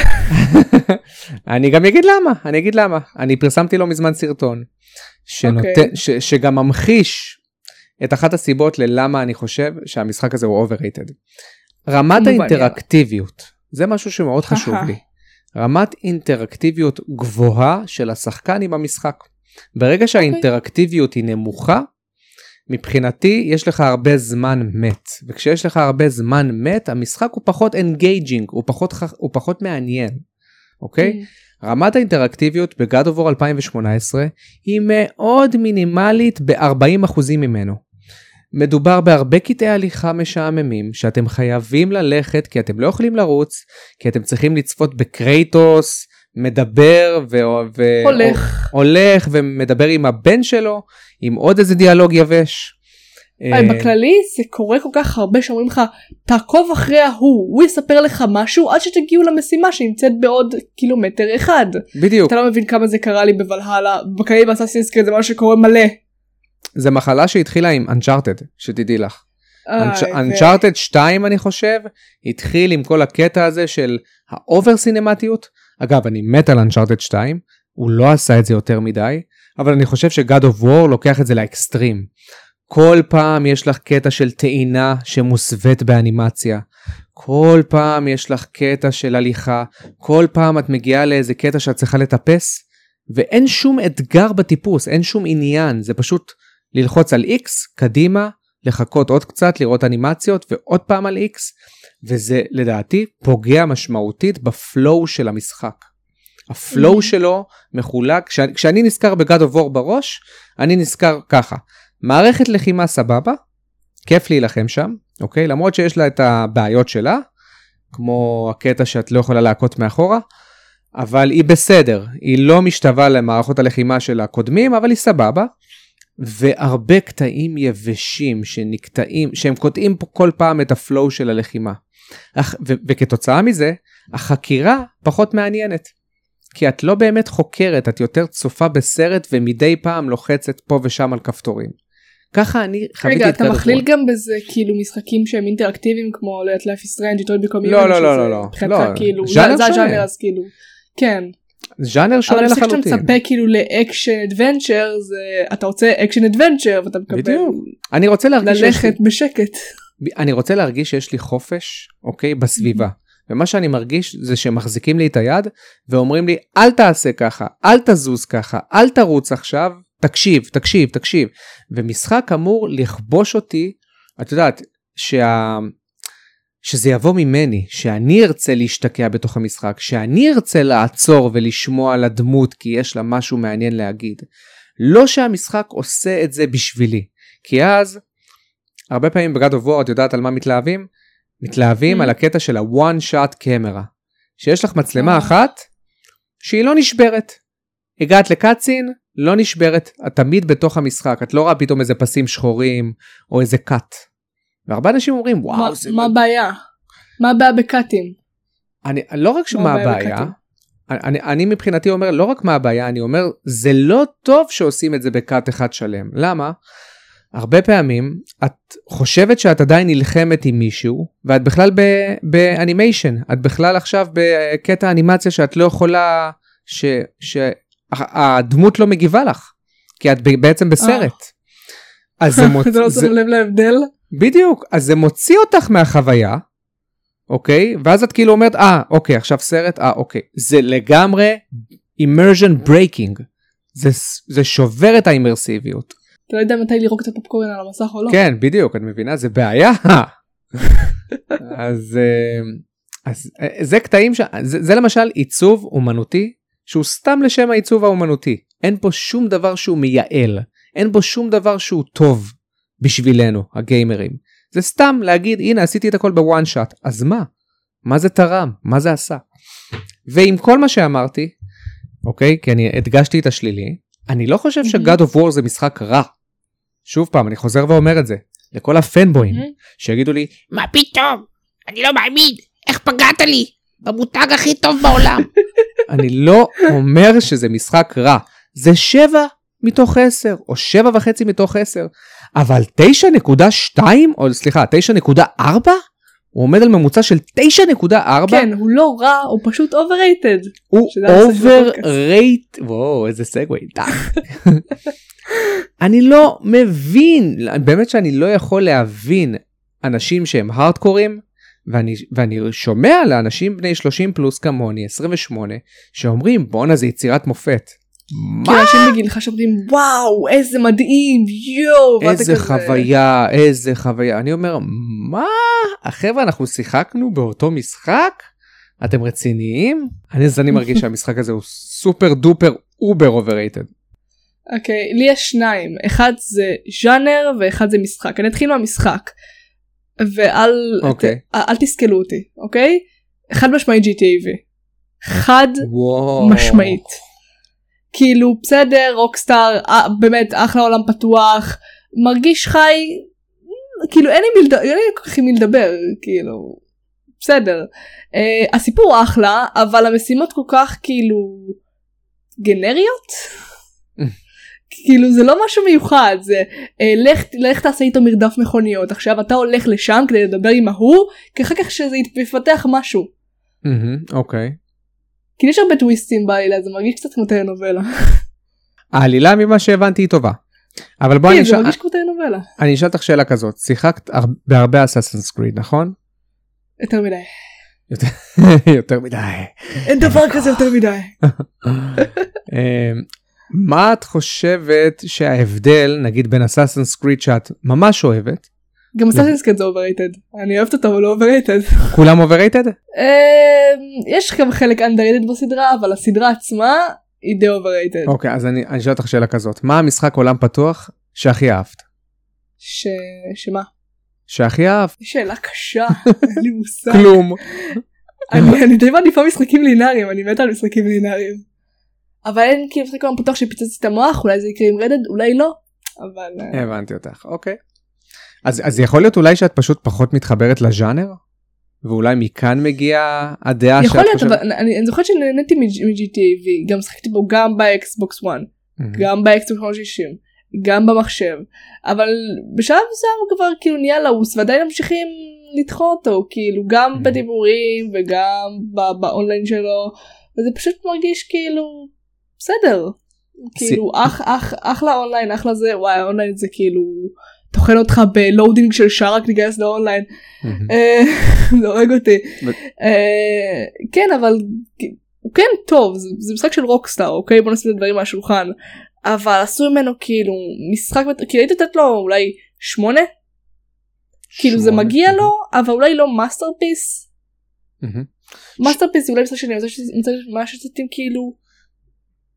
אני גם אגיד למה, אני אגיד למה. אני פרסמתי לא מזמן סרטון, שנותן, אוקיי. ש, שגם ממחיש את אחת הסיבות ללמה אני חושב שהמשחק הזה הוא overrated. רמת האינטראקטיביות, זה משהו שמאוד חשוב. לי. <laughs> רמת אינטראקטיביות גבוהה של השחקן עם המשחק. ברגע שהאינטראקטיביות היא נמוכה, מבחינתי יש לך הרבה זמן מת וכשיש לך הרבה זמן מת המשחק הוא פחות engaging הוא פחות ח- הוא פחות מעניין אוקיי רמת האינטראקטיביות of War 2018 היא מאוד מינימלית ב-40% ממנו. מדובר בהרבה קטעי הליכה משעממים שאתם חייבים ללכת כי אתם לא יכולים לרוץ כי אתם צריכים לצפות בקרייטוס מדבר ו... ו... הולך. הולך ומדבר עם הבן שלו עם עוד איזה דיאלוג יבש. אה, בכללי זה קורה כל כך הרבה שאומרים לך תעקוב אחרי ההוא הוא יספר לך משהו עד שתגיעו למשימה שנמצאת בעוד קילומטר אחד. בדיוק אתה לא מבין כמה זה קרה לי בוולהלה בכללי ב Assassin's Creed זה משהו שקורה מלא. זה מחלה שהתחילה עם Uncharted שתדעי לך. אה, Uncharted 2 אני חושב התחיל עם כל הקטע הזה של ה over סינמטיות. אגב אני מת על Uncharted 2 הוא לא עשה את זה יותר מדי אבל אני חושב ש God of War לוקח את זה לאקסטרים. כל פעם יש לך קטע של טעינה שמוסווית באנימציה. כל פעם יש לך קטע של הליכה. כל פעם את מגיעה לאיזה קטע שאת צריכה לטפס. ואין שום אתגר בטיפוס אין שום עניין זה פשוט ללחוץ על X קדימה לחכות עוד קצת לראות אנימציות ועוד פעם על X וזה לדעתי פוגע משמעותית בפלואו של המשחק. הפלואו Mhm. שלו מחולק כשאני, כשאני נזכר ב God of War בראש אני נזכר ככה מערכת לחימה סבבה כיף להילחם שם אוקיי למרות שיש לה את הבעיות שלה כמו הקטע שאת לא יכולה להכות מאחורה אבל היא בסדר היא לא משתווה למערכות הלחימה של הקודמים אבל היא סבבה. והרבה קטעים יבשים שנקטעים שהם קוטעים פה כל פעם את ה flow של הלחימה. אך, ו- וכתוצאה מזה החקירה פחות מעניינת. כי את לא באמת חוקרת את יותר צופה בסרט ומדי פעם לוחצת פה ושם על כפתורים. ככה אני חוויתי רגע את אתה God of מכליל. גם בזה כאילו משחקים שהם אינטראקטיביים כמו לא יודעת Life is Strange, Become Human, לא, לא, לא, שזה לא, לא. מבחינתך לא, כאילו זה. הז'אנר אז כאילו כן ז'אנר שונה אבל כשאתה לחלוטין. מצפה כאילו ל action adventure זה אתה רוצה action adventure ואתה מקבל בדיוק. אני רוצה להרגיש שיש לי- ללכת בשקט. אני רוצה להרגיש שיש לי חופש אוקיי בסביבה ומה שאני מרגיש זה שמחזיקים לי את היד ואומרים לי אל תעשה ככה אל תזוז ככה אל תרוץ עכשיו תקשיב תקשיב תקשיב ומשחק אמור לכבוש אותי את יודעת שה... שזה יבוא ממני שאני ארצה להשתקע בתוך המשחק שאני ארצה לעצור ולשמוע על הדמות כי יש לה משהו מעניין להגיד לא שהמשחק עושה את זה בשבילי כי אז הרבה פעמים בגד אוף וור את יודעת על מה מתלהבים? מתלהבים Mm. על הקטע של ה-one shot camera. שיש לך מצלמה אה. אחת שהיא לא נשברת. הגעת לקאצין, לא נשברת, את תמיד בתוך המשחק, את לא רואה פתאום איזה פסים שחורים או איזה קאט. והרבה אנשים אומרים וואו מה- זה... מה הבעיה? מה הבעיה בקאטים? אני, לא רק שמה הבעיה בקאטים? אני, אני מבחינתי אומר לא רק מה הבעיה, אני אומר זה לא טוב שעושים את זה בקאט אחד שלם. למה? הרבה פעמים את חושבת שאת עדיין נלחמת עם מישהו ואת בכלל ב- באנימיישן את בכלל עכשיו בקטע אנימציה שאת לא יכולה ש- שהדמות לא מגיבה לך כי את בעצם בסרט. אז זה, <laughs> מוצ... אתה לא שם לב להבדל? בדיוק אז זה מוציא אותך מהחוויה אוקיי? ואז את כאילו אומרת אה אוקיי עכשיו סרט אה אוקיי. זה לגמרי immersion breaking. זה, זה שובר את האימרסיביות. אתה לא יודע מתי לירוק את הפופקורן על המסך או לא. כן בדיוק את מבינה? זה בעיה. <laughs> אז אה, אז אה, זה קטעים ש... זה, זה למשל עיצוב אומנותי שהוא סתם לשם העיצוב האומנותי. אין פה שום דבר שהוא מייעל. אין בו שום דבר שהוא טוב בשבילנו הגיימרים זה סתם להגיד הנה עשיתי את הכל בוואן שאט אז מה? מה זה תרם? מה זה עשה? ועם כל מה שאמרתי, אוקיי? כי אני הדגשתי את השלילי, אני לא חושב ש-God of War זה משחק רע. שוב פעם, אני חוזר ואומר את זה. לכל הפנבויים, שיגידו לי, מה פתאום? אני לא מאמין. איך פגעת לי? במותג הכי טוב בעולם. <laughs> אני לא אומר שזה משחק רע. זה 7 מתוך 10, או 7 וחצי מתוך 10. אבל 9.2, או סליחה, 9.4? הוא עומד על ממוצע של 9.4. כן, הוא לא רע, הוא פשוט overrated. הוא overrate, וואו איזה סגווי, טח. אני לא מבין, באמת שאני לא יכול להבין אנשים שהם הארדקורים, ואני, ואני שומע לאנשים בני 30 פלוס כמוני, 28, שאומרים בואנה זה יצירת מופת. מה? אנשים בגילך שאומרים וואו איזה מדהים יואו. איזה כזה- חוויה, איזה חוויה. אני אומר, מה? החבר'ה, אנחנו שיחקנו באותו משחק? אתם רציניים? אני, אז אני מרגיש <laughs> שהמשחק הזה הוא super duper over overrated. אוקיי, לי יש שניים, אחד זה ז'אנר ואחד זה משחק. אני אתחיל מהמשחק. ואל אוקיי. ת- אל תסקלו אותי, אוקיי? חד משמעית GTA V. חד וואו. משמעית. כאילו בסדר רוקסטאר אה, באמת אחלה עולם פתוח מרגיש חי כאילו אין לי מי לדבר אין לי כל כך עם מי לדבר כאילו בסדר. uh, הסיפור אחלה אבל המשימות כל כך כאילו גנריות? כאילו זה לא משהו מיוחד זה uh, לך לך תעשה איתו מרדף מכוניות עכשיו אתה הולך לשם כדי לדבר עם ההוא כי אחר כך שזה יפתח משהו. אוקיי. כאילו יש הרבה טוויסטים בעלילה זה מרגיש קצת כמו טלנובלה. העלילה ממה שהבנתי היא טובה. אבל בוא כן, אני אשאל. אני אשאל אותך שאלה כזאת שיחקת הר- בהרבה Assassin's Creed נכון? יותר מדי. <laughs> יותר מדי. אין דבר כזה יותר מדי. <laughs> אה, מה את חושבת שההבדל נגיד בין Assassin's Creed שאת ממש אוהבת גם Assassin's Creed זה overrated. אני אוהבת אותו אבל לא overrated. <laughs> כולם overrated? יש גם חלק underrated בסדרה אבל הסדרה עצמה היא די overrated. אוקיי אז אני אשאל אותך שאלה כזאת מה המשחק עולם פתוח שהכי אהבת? ש... שמה? שהכי אהבת? שאלה קשה. <laughs> אין לי מושג. כלום. אני אני די מעדיפה משחקים לינאריים אני מתה על משחקים לינאריים. אבל אין כאילו משחק עולם פתוח שפיצצתי את המוח אולי זה יקרה עם Red Dead אולי לא. אבל אה, הבנתי אותך אוקיי. אז אז יכול להיות אולי שאת פשוט פחות מתחברת לז'אנר? ואולי מכאן מגיעה הדעה יכול שאת להיות חושבת- אבל אני אני זוכרת שנהניתי מ-GTA גם שחקתי בו גם ב Xbox 1 מהמם. גם ב Xbox 360 גם במחשב אבל בשלב מסוים הוא כבר כאילו נהיה לעוס ועדיין ממשיכים לדחוף אותו כאילו גם Mhm. בדיבורים וגם ב- באונליין שלו וזה פשוט מרגיש כאילו בסדר כאילו אח אח אחלה אונליין אחלה זה וואי האונליין זה כאילו טוחן אותך ב loading של שעה רק להיכנס לאונליין מהמם. אה, <laughs> זה הורג אותי. אה, כן אבל הוא כן טוב זה, זה משחק של Rockstar אוקיי בוא נשים את הדברים על השולחן אבל עשו ממנו כאילו משחק כאילו היית לתת לו אולי שמונה כאילו זה. מגיע לו אבל אולי לא masterpiece. masterpiece זה אולי משחק שאני רוצה עם כאילו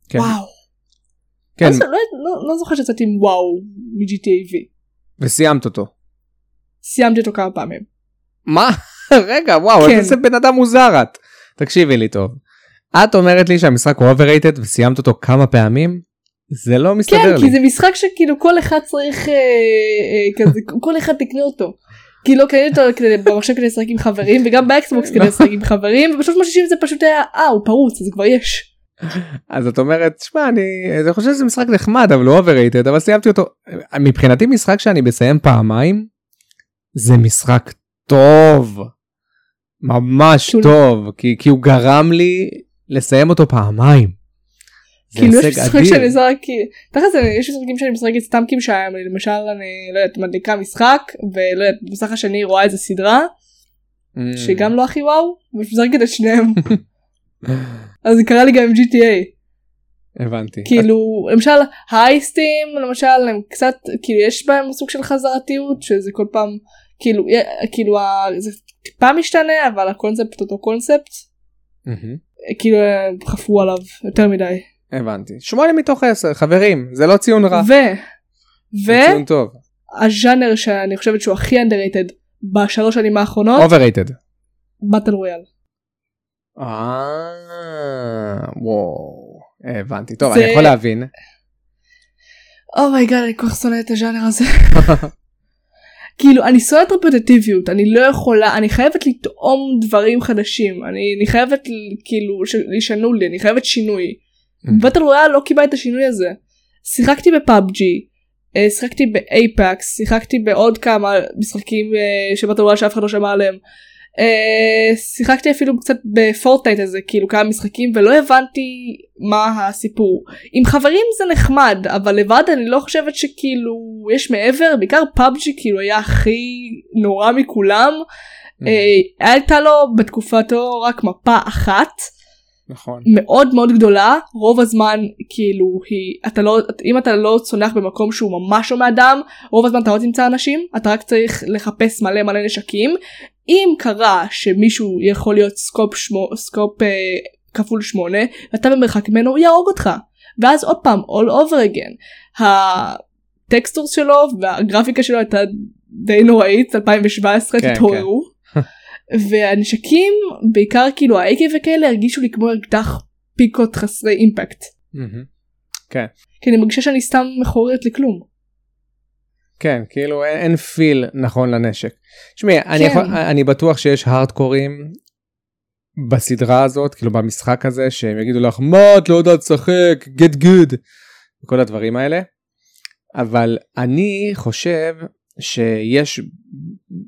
כן. וואו. כן לא, לא, לא, לא זוכר שיצאתי עם וואו מ-GTA V. וסיימת אותו. סיימתי אותו כמה פעמים. מה? <laughs> רגע וואו כן. איזה בן אדם מוזר את. תקשיבי לי טוב. את אומרת לי שהמשחק הוא overrated וסיימת אותו כמה פעמים? זה לא מסתדר כן, לי. כי זה משחק שכאילו כל אחד צריך אה, אה, כזה, <laughs> כל אחד תקנה אותו. כי לא קניתי אותו כדי, במחשב כדי לשחק עם חברים וגם באקסבוקס כדי <laughs> לשחק עם חברים וב-360 זה פשוט היה אה הוא פרוץ אז כבר יש. אז את אומרת שמע אני אני חושב שזה משחק נחמד אבל הוא overrated אבל סיימתי אותו מבחינתי משחק שאני מסיים פעמיים זה משחק טוב ממש כאילו- טוב כי כי הוא גרם לי לסיים אותו פעמיים. כאילו יש משחק. שאני משחק תכל'ס יש משחקים שאני משחקת סתם כי משעמם לי למשל אני לא יודעת מדליקה משחק ולא יודעת בסך השני רואה איזה סדרה Mm. שגם לא הכי וואו ומשחקת את שניהם <laughs> אז זה קרה לי גם עם GTA. הבנתי. כאילו למשל האייסטים למשל הם קצת כאילו יש בהם סוג של חזרתיות שזה כל פעם כאילו כאילו זה טיפה משתנה אבל הקונספט אותו קונספט. כאילו חפרו עליו יותר מדי. הבנתי. שמונה מתוך עשר חברים זה לא ציון רע. ו... ו... ציון טוב. הז'אנר שאני חושבת שהוא הכי underrated בשלוש שנים האחרונות, overrated. battle royale. אה, וואו, הבנתי. טוב, זה- אני יכול להבין. oh my god אני כל כך שונאת את הז'אנר הזה. <laughs> כאילו אני שונאת רפטטיביות אני לא יכולה אני חייבת לטעום דברים חדשים אני, אני חייבת ל- כאילו שישנו לי אני חייבת שינוי. battle royale לא קיבלה את השינוי הזה. שיחקתי ב PUBG, שיחקתי ב Apex, שיחקתי בעוד כמה משחקים אה, של battle royale שאף אחד לא שמע עליהם. אה, שיחקתי אפילו קצת ב Fortnite הזה כאילו כמה משחקים ולא הבנתי מה הסיפור. עם חברים זה נחמד אבל לבד אני לא חושבת שכאילו יש מעבר בעיקר PUBG כאילו היה הכי נורא מכולם. אה, הייתה לו בתקופתו רק מפה אחת. נכון. מאוד מאוד גדולה רוב הזמן כאילו היא אתה לא אם אתה לא צונח במקום שהוא ממש הומה אדם רוב הזמן אתה לא תמצא אנשים אתה רק צריך לחפש מלא מלא נשקים אם קרה שמישהו יכול להיות scope שמו scope אה, כפול שמונה ואתה במרחק ממנו הוא יהרוג אותך ואז עוד פעם all over again ה texture שלו והגרפיקה שלו הייתה די נוראית 2017 כן, תתעוררו. והנשקים בעיקר כאילו האקי וכאלה הרגישו לי כמו אקדח פיקות חסרי אימפקט. מהמם. כי אני מרגישה שאני סתם מכוערת לכלום. כן, כאילו אין, אין פיל נכון לנשק. אני, כן. יכול, אני בטוח שיש הארדקורים בסדרה הזאת, כאילו במשחק הזה, שהם יגידו לך, מה את לא יודעת לשחק, get good, וכל הדברים האלה. אבל אני חושב שיש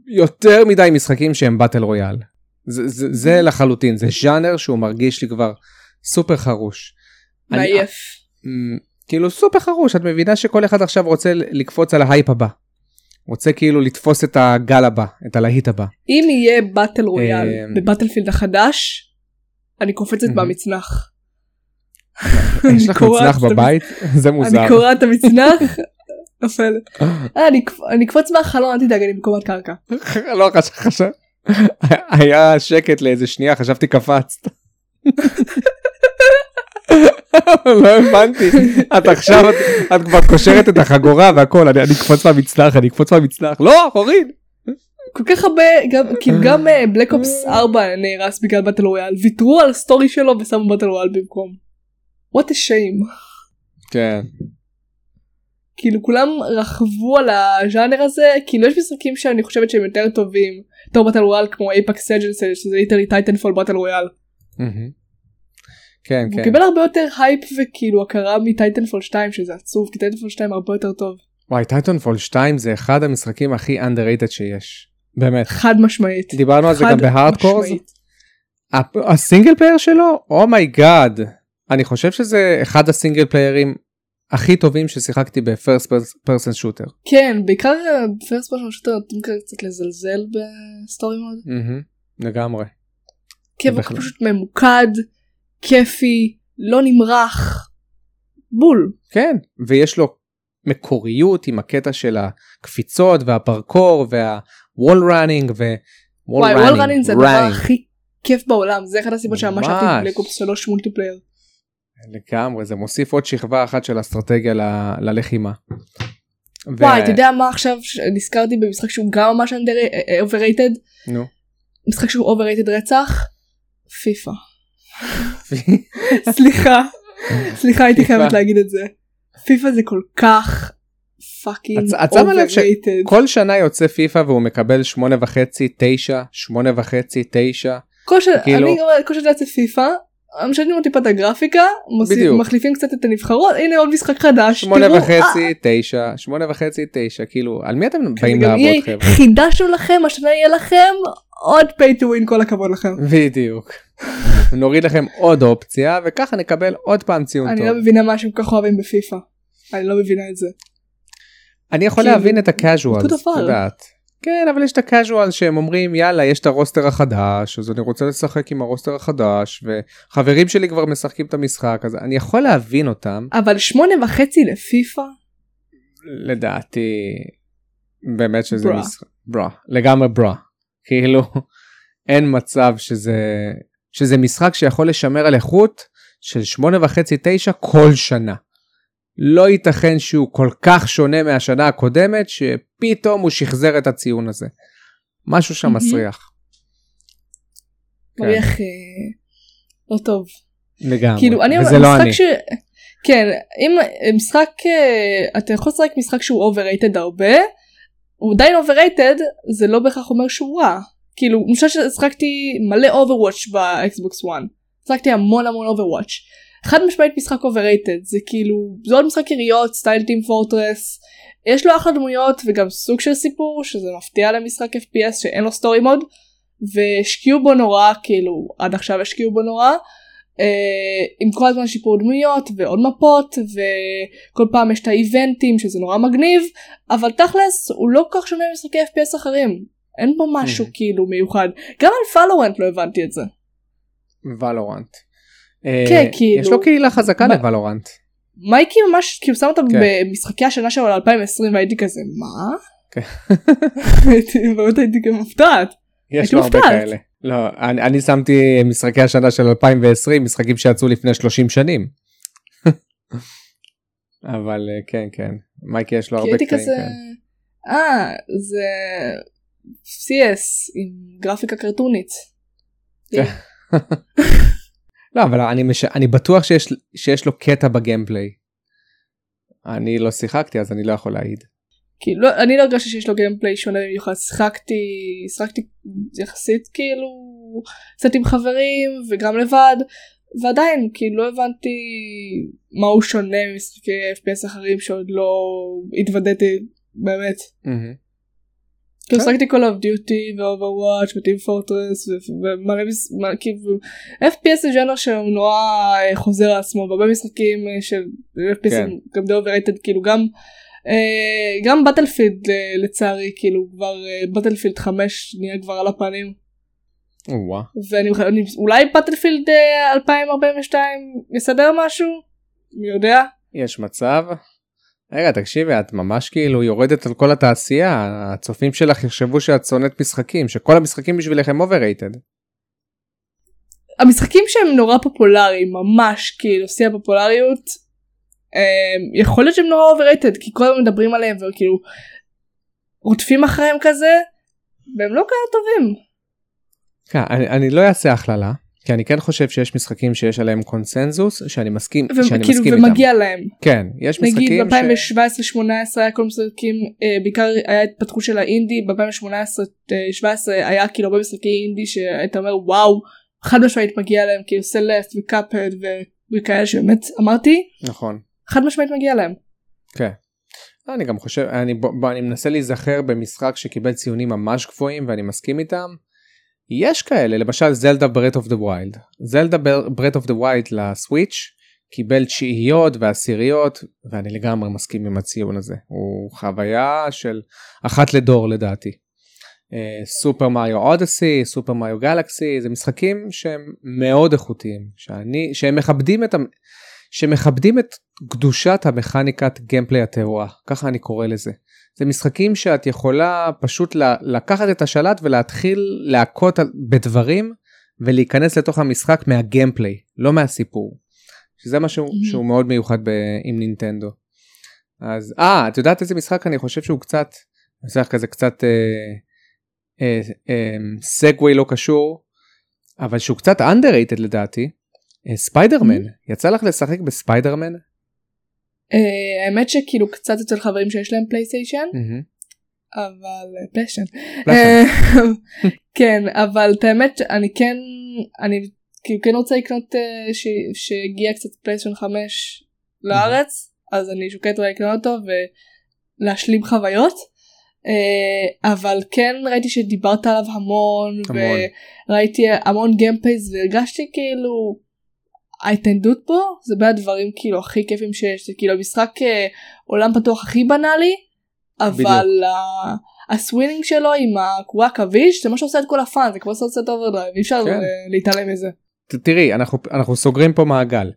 יותר מדי משחקים שהם battle royale. זה, זה, זה לחלוטין, זה ז'אנר שהוא מרגיש לי כבר סופר חרוש. מעייף. מ, כאילו סופר חרוש את מבינה שכל אחד עכשיו רוצה לקפוץ על ההייפ הבא. רוצה כאילו לתפוס את הגל הבא את הלהיט הבא. אם יהיה battle royale אמ, ב Battlefield החדש אני קופצת. במצנח. יש לך מצנח בבית זה מוזר. אני קורעת את המצנח. נופל. אה, אני אקפ- אני אקפוץ מהחלון אל תדאג אני בקומת קרקע. <laughs> לא חשב. <laughs> היה שקט לאיזה שנייה חשבתי קפצת. <laughs> לא הבנתי את עכשיו את, כבר קושרת את החגורה והכל אני, אקפוץ מהמצנח אני אקפוץ מהמצנח לא הוריד. כל כך הרבה גם כאילו גם Black Ops 4 נהרס בגלל battle royale ויתרו על ה story שלו ושמו battle royale במקום. what a shame. כן. כאילו כולם רכבו על הז'אנר הזה כאילו יש משחקים שאני חושבת שהם יותר טובים בתור battle royale כמו Apex Legends שזה literally Titanfall battle royale. מהמם. כן הוא כן. קיבל הרבה יותר הייפ וכאילו הכרה מ Titanfall 2 שזה עצוב כי Titanfall 2 הרבה יותר טוב וואי Titanfall 2 זה אחד המשחקים הכי underrated שיש. באמת. חד משמעית. דיברנו על זה גם ב hardcores. ה single player שלו oh my god. אני חושב שזה אחד ה single player ים הכי טובים ששיחקתי ב first person shooter. כן בעיקר first person shooter נותנים קצת לזלזל ב story mode. לגמרי. כן הוא. פשוט ממוקד כיפי לא נמרח. בול. כן ויש לו מקוריות עם הקטע של הקפיצות והפרקור וה wall running ו... וואי wall running זה הדבר. הכי כיף בעולם זה אחד הסיבות שממש אהבתי את ממש. Black Ops 3 multiplayer. לגמרי זה מוסיף עוד שכבה אחת של אסטרטגיה ל- ללחימה. וואי אתה יודע מה עכשיו נזכרתי במשחק שהוא גם ממש overrated נו. משחק שהוא overrated רצח? פיפא. <laughs> סליחה. סליחה הייתי. חייבת להגיד את זה. פיפא זה כל כך fucking overrated כל שנה יוצא פיפא והוא מקבל שמונה וחצי תשע שמונה וחצי תשע. כל כאילו- כל שנה יוצא פיפא משנים לו טיפה את הגרפיקה בדיוק. מחליפים קצת את הנבחרות הנה עוד משחק חדש שמונה תראו, אה, וחצי תשע שמונה וחצי תשע כאילו על מי אתם באים גם לעבוד חבר'ה חידשנו לכם השנה יהיה לכם עוד pay to win כל הכבוד לכם. בדיוק. <laughs> נוריד לכם עוד אופציה וככה נקבל עוד פעם ציון אני טוב. לא מבינה מה שהם כל כך אוהבים בפיפא. אני לא מבינה את זה. אני יכול כאילו, להבין את הקאז'ואל, אותו את. יודעת. כן אבל יש את הקאז'ואל שהם אומרים יאללה יש את הרוסטר החדש אז אני רוצה לשחק עם הרוסטר החדש וחברים שלי כבר משחקים את המשחק אז אני יכול להבין אותם אבל שמונה וחצי לפיפא? לדעתי באמת שזה ברה. משחק ברה לגמרי ברה כאילו אין מצב שזה שזה משחק שיכול לשמר על איכות של שמונה וחצי תשע כל שנה. לא ייתכן שהוא כל כך שונה מהשנה הקודמת שפתאום הוא שחזר את הציון הזה. משהו שם. מסריח. כן. מריח אה, לא טוב. לגמרי. כאילו אני וזה לא אני. ש... כן אם משחק אה, אתה יכול לשחק משחק שהוא overrated הרבה הוא עדיין overrated זה לא בהכרח אומר שהוא רע. כאילו אני חושבת ששחקתי מלא Overwatch באקסבוקס 1. שחקתי המון המון Overwatch. חד משמעית משחק overrated זה כאילו זה עוד משחק יריות סטייל Team Fortress. יש לו אחלה דמויות וגם סוג של סיפור שזה מפתיע למשחק FPS שאין לו story mode. והשקיעו בו נורא כאילו עד עכשיו השקיעו בו נורא. אה, עם כל הזמן שיפור דמויות ועוד מפות וכל פעם יש את ה event ים שזה נורא מגניב אבל תכלס הוא לא כל כך שונה ממשחקי FPS אחרים אין בו משהו Mhm. כאילו מיוחד גם על פלורנט לא הבנתי את זה ולורנט. כן, כאילו- יש לו קהילה חזקה לוולורנט. מייקי ממש כאילו שם אותם כן. במשחקי השנה שלו ל-2020 והייתי כזה מה? כן. <laughs> הייתי- באמת הייתי גם מופתעת. יש לו הרבה. כאלה. לא, אני, אני שמתי משחקי השנה של 2020, משחקים שיצאו לפני 30 שנים. <laughs> אבל אה, כן, כן, מייקי יש לו הרבה קטעים. כזה כן. אה זה CS עם גרפיקה קרטונית. <laughs> לא, אבל אני, מש... אני בטוח שיש, שיש לו קטע בגיימפליי. אני לא שיחקתי אז אני לא יכול להעיד. כאילו לא, אני לא הרגשתי שיש לו גיימפליי שונה במיוחד שיחקתי שיחקתי יחסית כאילו קצת עם חברים וגם לבד ועדיין כאילו לא הבנתי מה הוא שונה ממשחקי FPS אחרים שעוד לא התוודעתי באמת. כאילו כן. שיחקתי Call of Duty ו Overwatch ו Team Fortress. מה- כאילו FPS זה ז'אנר שהוא נורא אה, חוזר על עצמו והרבה משחקים אה, של FPS כן. גם די overrated כאילו גם אה, גם Battlefield לצערי כאילו כבר בטלפילד 5 נהיה כבר על הפנים. ואני אני- אולי בטלפילד 2042 יסדר משהו מי יודע יש מצב. רגע תקשיבי את ממש כאילו יורדת על כל התעשייה הצופים שלך יחשבו שאת שונאת משחקים שכל המשחקים בשבילך הם overrated. המשחקים שהם נורא פופולריים ממש כאילו שיא הפופולריות אה, יכול להיות שהם נורא overrated כי כל הזמן מדברים עליהם וכאילו רודפים אחריהם כזה והם לא כאלה טובים. כן, אני, אני לא אעשה הכללה כי אני כן חושב שיש משחקים שיש עליהם קונצנזוס שאני מסכים שאני וכאילו מסכים איתם. ומגיע להם כן יש נגיד משחקים ש... ב-2017-2018 היה כל משחקים אה, בעיקר היה התפתחות של האינדי ב-2018-2017 היה כאילו הרבה משחקי אינדי שהיית אומר וואו חד משמעית מגיע להם כאילו סלפט וקאפד וכאלה שבאמת אמרתי נכון. חד משמעית מגיע להם. כן. אני גם חושב אני בוא, בוא, אני מנסה להיזכר במשחק שקיבל ציונים ממש גבוהים ואני מסכים איתם. יש כאלה למשל Zelda Breath of the Wild Zelda Breath of the Wild ל Switch קיבל תשיעיות ועשיריות ואני לגמרי מסכים עם הציון הזה הוא חוויה של אחת לדור לדעתי. Super Mario Odyssey Super Mario Galaxy זה משחקים שהם מאוד איכותיים שאני שהם מכבדים את ה... שמכבדים את קדושת המכניקת גיימפליי הטהורה ככה אני קורא לזה. זה משחקים שאת יכולה פשוט לקחת את השלט ולהתחיל להכות בדברים ולהיכנס לתוך המשחק מהגיימפליי לא מהסיפור. שזה משהו. שהוא מאוד מיוחד ב- עם נינטנדו. אז אה את יודעת איזה משחק אני חושב שהוא קצת משחק כזה קצת אה, אה, אה, סגווי לא קשור אבל שהוא קצת underrated לדעתי. אה, ספיידרמן יצא לך לשחק בספיידרמן? אה, האמת שכאילו קצת אצל חברים שיש להם פלייסטיישן. אבל אה, פלייסטיישן. אה, <laughs> כן אבל את האמת אני כן אני כאילו כן רוצה לקנות ש- שהגיע קצת פלייסטיישן 5 לארץ אז אני שוקלת אולי לקנות אותו ולהשלים חוויות. אה, אבל כן ראיתי שדיברת עליו המון המון. וראיתי המון gameplays והרגשתי כאילו ההתניידות פה זה בין הדברים כאילו הכי כיפים שיש זה כאילו המשחק אה, עולם פתוח הכי בנאלי אבל ה- ה swinging שלו עם הקורי עכביש זה מה שעושה את כל ה fun זה כמו Sunset Overdrive אי אפשר כן. אה, להתעלם מזה. תראי אנחנו אנחנו סוגרים פה מעגל.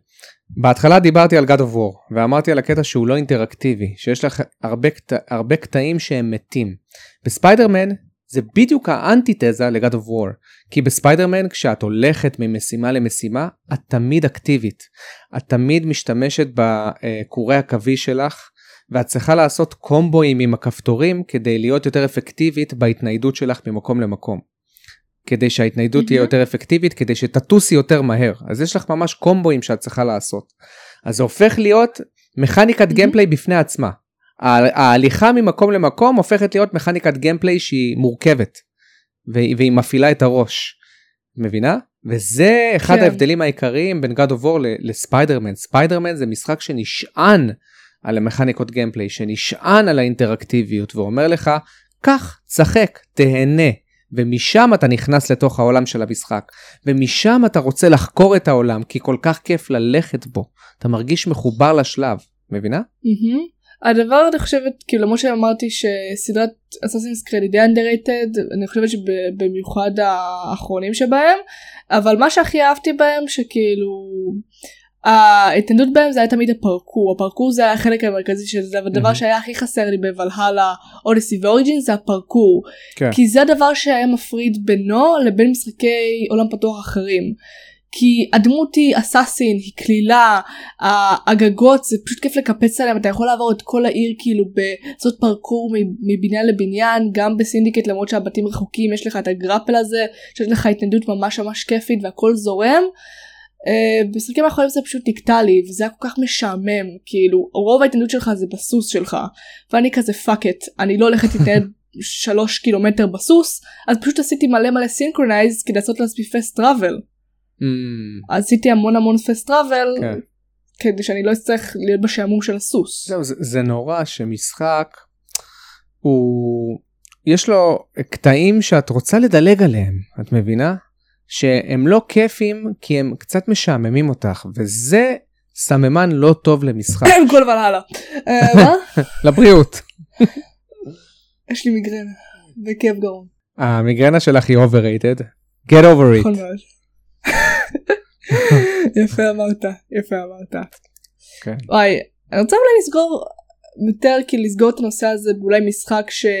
בהתחלה דיברתי על God of War ואמרתי על הקטע שהוא לא אינטראקטיבי שיש לך הרבה, קט... הרבה קטעים שהם מתים. בספיידרמן זה בדיוק האנטיתזה ל-God of War. כי בספיידרמן כשאת הולכת ממשימה למשימה, את תמיד אקטיבית. את תמיד משתמשת בקורי עכבי שלך, ואת צריכה לעשות קומבואים עם הכפתורים כדי להיות יותר אפקטיבית בהתניידות שלך ממקום למקום. כדי שההתניידות תהיה מהמם. יותר אפקטיבית, כדי שתטוסי יותר מהר. אז יש לך ממש קומבואים שאת צריכה לעשות. אז זה הופך להיות מכניקת מהמם. gameplay בפני עצמה. ההליכה ממקום למקום הופכת להיות מכניקת gameplay שהיא מורכבת. והיא, מפעילה את הראש. מבינה? וזה אחד כן. ההבדלים העיקריים בין God of War לספיידרמן. ספיידרמן זה משחק שנשען על המכניקות gameplay, שנשען על האינטראקטיביות ואומר לך, קח, שחק, תהנה. ומשם אתה נכנס לתוך העולם של המשחק, ומשם אתה רוצה לחקור את העולם, כי כל כך כיף ללכת בו. אתה מרגיש מחובר לשלב, מבינה? מהמם. הדבר אני חושבת כאילו למרות שאמרתי שסדרת אסאסינס קרד היא די underrated אני חושבת שבמיוחד האחרונים שבהם אבל מה שהכי אהבתי בהם שכאילו ההתנדות בהם זה היה תמיד הפרקור הפרקור זה היה החלק המרכזי של זה והדבר מהמם. שהיה הכי חסר לי בוולהלה אודיסי ואוריג'ין זה הפרקור כן. כי זה הדבר שהיה מפריד בינו לבין משחקי עולם פתוח אחרים. כי הדמות היא assassin, היא קלילה, הגגות זה פשוט כיף לקפץ עליהם, אתה יכול לעבור את כל העיר כאילו לעשות פרקור מבניין לבניין, גם ב Syndicate למרות שהבתים רחוקים יש לך את ה grapple הזה, שיש לך התניידות ממש ממש כיפית והכל זורם. Uh, בסרטים האחרונים זה פשוט נקטע לי וזה היה כל כך משעמם כאילו רוב ההתניידות שלך זה בסוס שלך ואני כזה fuck it אני לא הולכת להתנייד <laughs> שלוש קילומטר בסוס אז פשוט עשיתי מלא מלא synchronize כדי לעשות לעצמי fast travel Mm, עשיתי המון המון fast travel כן. כדי שאני לא אצטרך להיות בשעמום של הסוס. זהו, זה, זה נורא שמשחק הוא יש לו קטעים שאת רוצה לדלג עליהם את מבינה שהם לא כיפים כי הם קצת משעממים אותך וזה סממן לא טוב למשחק <coughs> כל ולהלה. אה, מה? <laughs> לבריאות <laughs> יש לי מיגרנה וכאב גרון. המיגרנה שלך היא overrated get over נכון it מאוד. יפה אמרת יפה אמרת. כן. וואי אני רוצה אולי לסגור יותר כאילו לסגור את הנושא הזה באולי משחק שהוא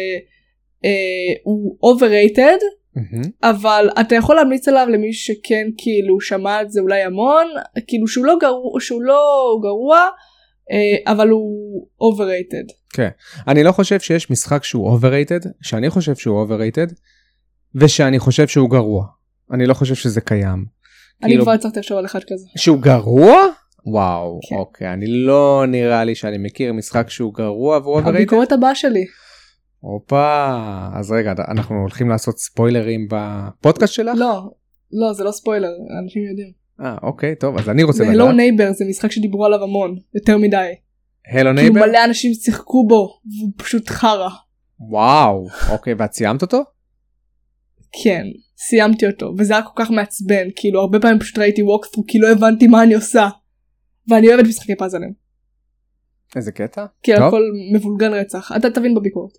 overrated מהמם. אבל אתה יכול להמליץ עליו למי שכן כאילו שמע את זה אולי המון כאילו שהוא לא גרוע שהוא לא גרוע אה, אבל הוא overrated. אני לא חושב שיש משחק שהוא overrated שאני חושב שהוא overrated ושאני חושב שהוא גרוע אני לא חושב שזה קיים. אני כאילו- כבר הצלחתי לחשוב על אחד כזה. שהוא גרוע? וואו, כן. אוקיי, אני לא נראה לי שאני מכיר משחק שהוא גרוע והוא overrated. הביקורת הבאה שלי. הופה, אז רגע, אנחנו הולכים לעשות ספוילרים בפודקאסט שלך? לא לא זה לא ספוילר אנשים יודעים. אה, אוקיי, טוב, אז אני רוצה לדעת. Hello Neighbor זה משחק שדיברו עליו המון יותר מדי. הלו כאילו Neighbor? מלא אנשים שיחקו בו והוא פשוט חרא. וואו, אוקיי, ואת סיימת אותו? כן סיימתי אותו וזה היה כל כך מעצבן כאילו הרבה פעמים פשוט ראיתי walkthrough כי לא הבנתי מה אני עושה. ואני אוהבת משחקי פאזלים. איזה קטע? כי טוב. הכל מבולגן רצח אתה תבין בביקורת.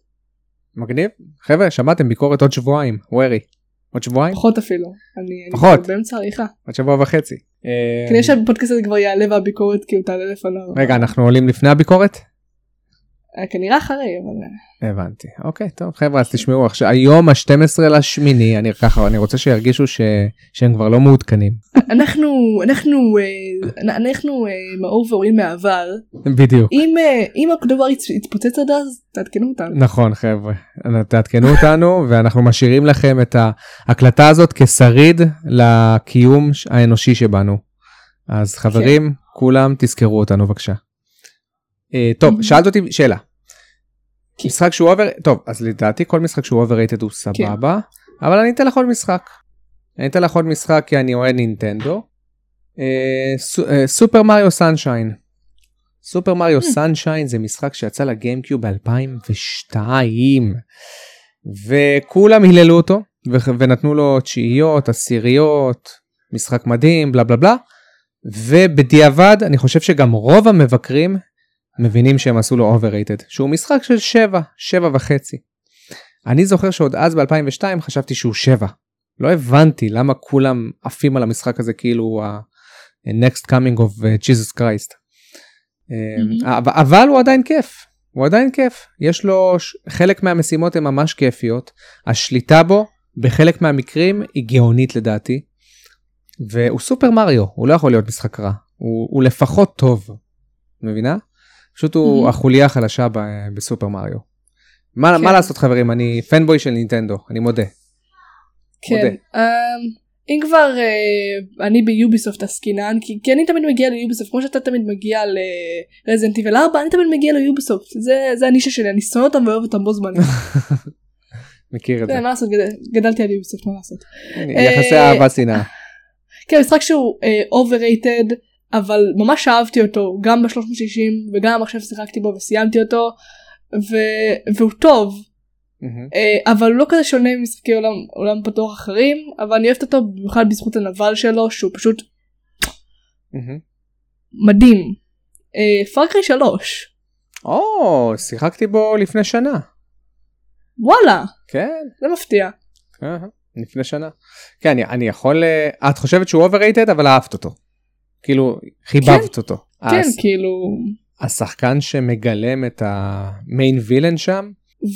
מגניב. חבר'ה, שמעתם ביקורת עוד שבועיים, וורי. עוד שבועיים? פחות אפילו. אני אני פחות. כבר באמצע עריכה. עוד שבוע וחצי. אה, כדי שהפודקאסט הזה כבר יעלה והביקורת כאילו תעלה לפניו. רגע, אנחנו עולים לפני הביקורת? אה, כנראה אחרי אבל. הבנתי אוקיי טוב חבר'ה אז תשמעו עכשיו היום ה-12 לשמיני אני ככה אני רוצה שירגישו ש... שהם כבר לא מעודכנים אנחנו אנחנו אה, אנחנו אה, מאור ואורים מהעבר בדיוק אם אה, אם הדבר יתפוצץ עד אז תעדכנו אותנו. נכון חבר'ה תעדכנו אותנו ואנחנו משאירים לכם את ההקלטה הזאת כשריד לקיום האנושי שבנו אז חברים כולם תזכרו אותנו בבקשה. אה, טוב Mhm. שאלת אותי שאלה. כן. משחק שהוא אובר טוב אז לדעתי כל משחק שהוא overrated הוא סבבה אבל אני אתן לך עוד משחק. אני אתן לך עוד משחק כי אני אוהד נינטנדו. אה, אה, סופר מריו סנשיין. סופר מריו סנשיין זה משחק שיצא לגיימקיוב ב-2002 וכולם היללו אותו ונתנו לו תשיעיות עשיריות משחק מדהים בלה בלה בלה ובדיעבד אני חושב שגם רוב המבקרים מבינים שהם עשו לו overrated שהוא משחק של 7 7 וחצי. אני זוכר שעוד אז ב2002 חשבתי שהוא 7 לא הבנתי למה כולם עפים על המשחק הזה כאילו ה-next coming of uh, Jesus Christ. Mhm. אבל, הוא עדיין כיף הוא עדיין כיף. יש לו, חלק מהמשימות הן ממש כיפיות. השליטה בו, בחלק מהמקרים, היא גאונית לדעתי. והוא סופר מריו, הוא לא יכול להיות משחק רע. הוא, הוא לפחות טוב. מבינה? פשוט הוא Mhm. החוליה החלשה ב- בסופר מריו. מה, כן. מה לעשות חברים, אני fanboy של נינטנדו, אני מודה. כן. מודה. אמ, אם כבר אה, אני ב Ubisoft עסקינן, כי, כי אני תמיד מגיע ל Ubisoft, כמו שאתה תמיד מגיע ל Resident Evil 4, אני תמיד מגיע ל Ubisoft, זה, זה הנישה שלי, אני שונא אותם ואוהב אותם בו זמנית. <laughs> מכיר את זה. כן, מה לעשות, גדל, גדלתי על Ubisoft, מה לעשות. יחסי אה, אהבה שנאה. כן, משחק שהוא overrated, אבל ממש אהבתי אותו, גם ב-360 וגם עכשיו שיחקתי בו וסיימתי אותו, ו- והוא טוב. אה, אבל הוא לא כזה שונה ממשחקי עולם, עולם פתוח אחרים, אבל אני אוהבת אותו במיוחד בזכות הנבל שלו, שהוא פשוט. מדהים. פארקריי 3, או, שיחקתי בו לפני שנה. וואלה, כן, זה מפתיע. לפני שנה. כן, אני, אני יכול... אה, את חושבת שהוא overrated אבל אהבת אותו. כאילו, חיבבת אותו. כן, הס- כאילו, השחקן שמגלם את המיין וילן שם,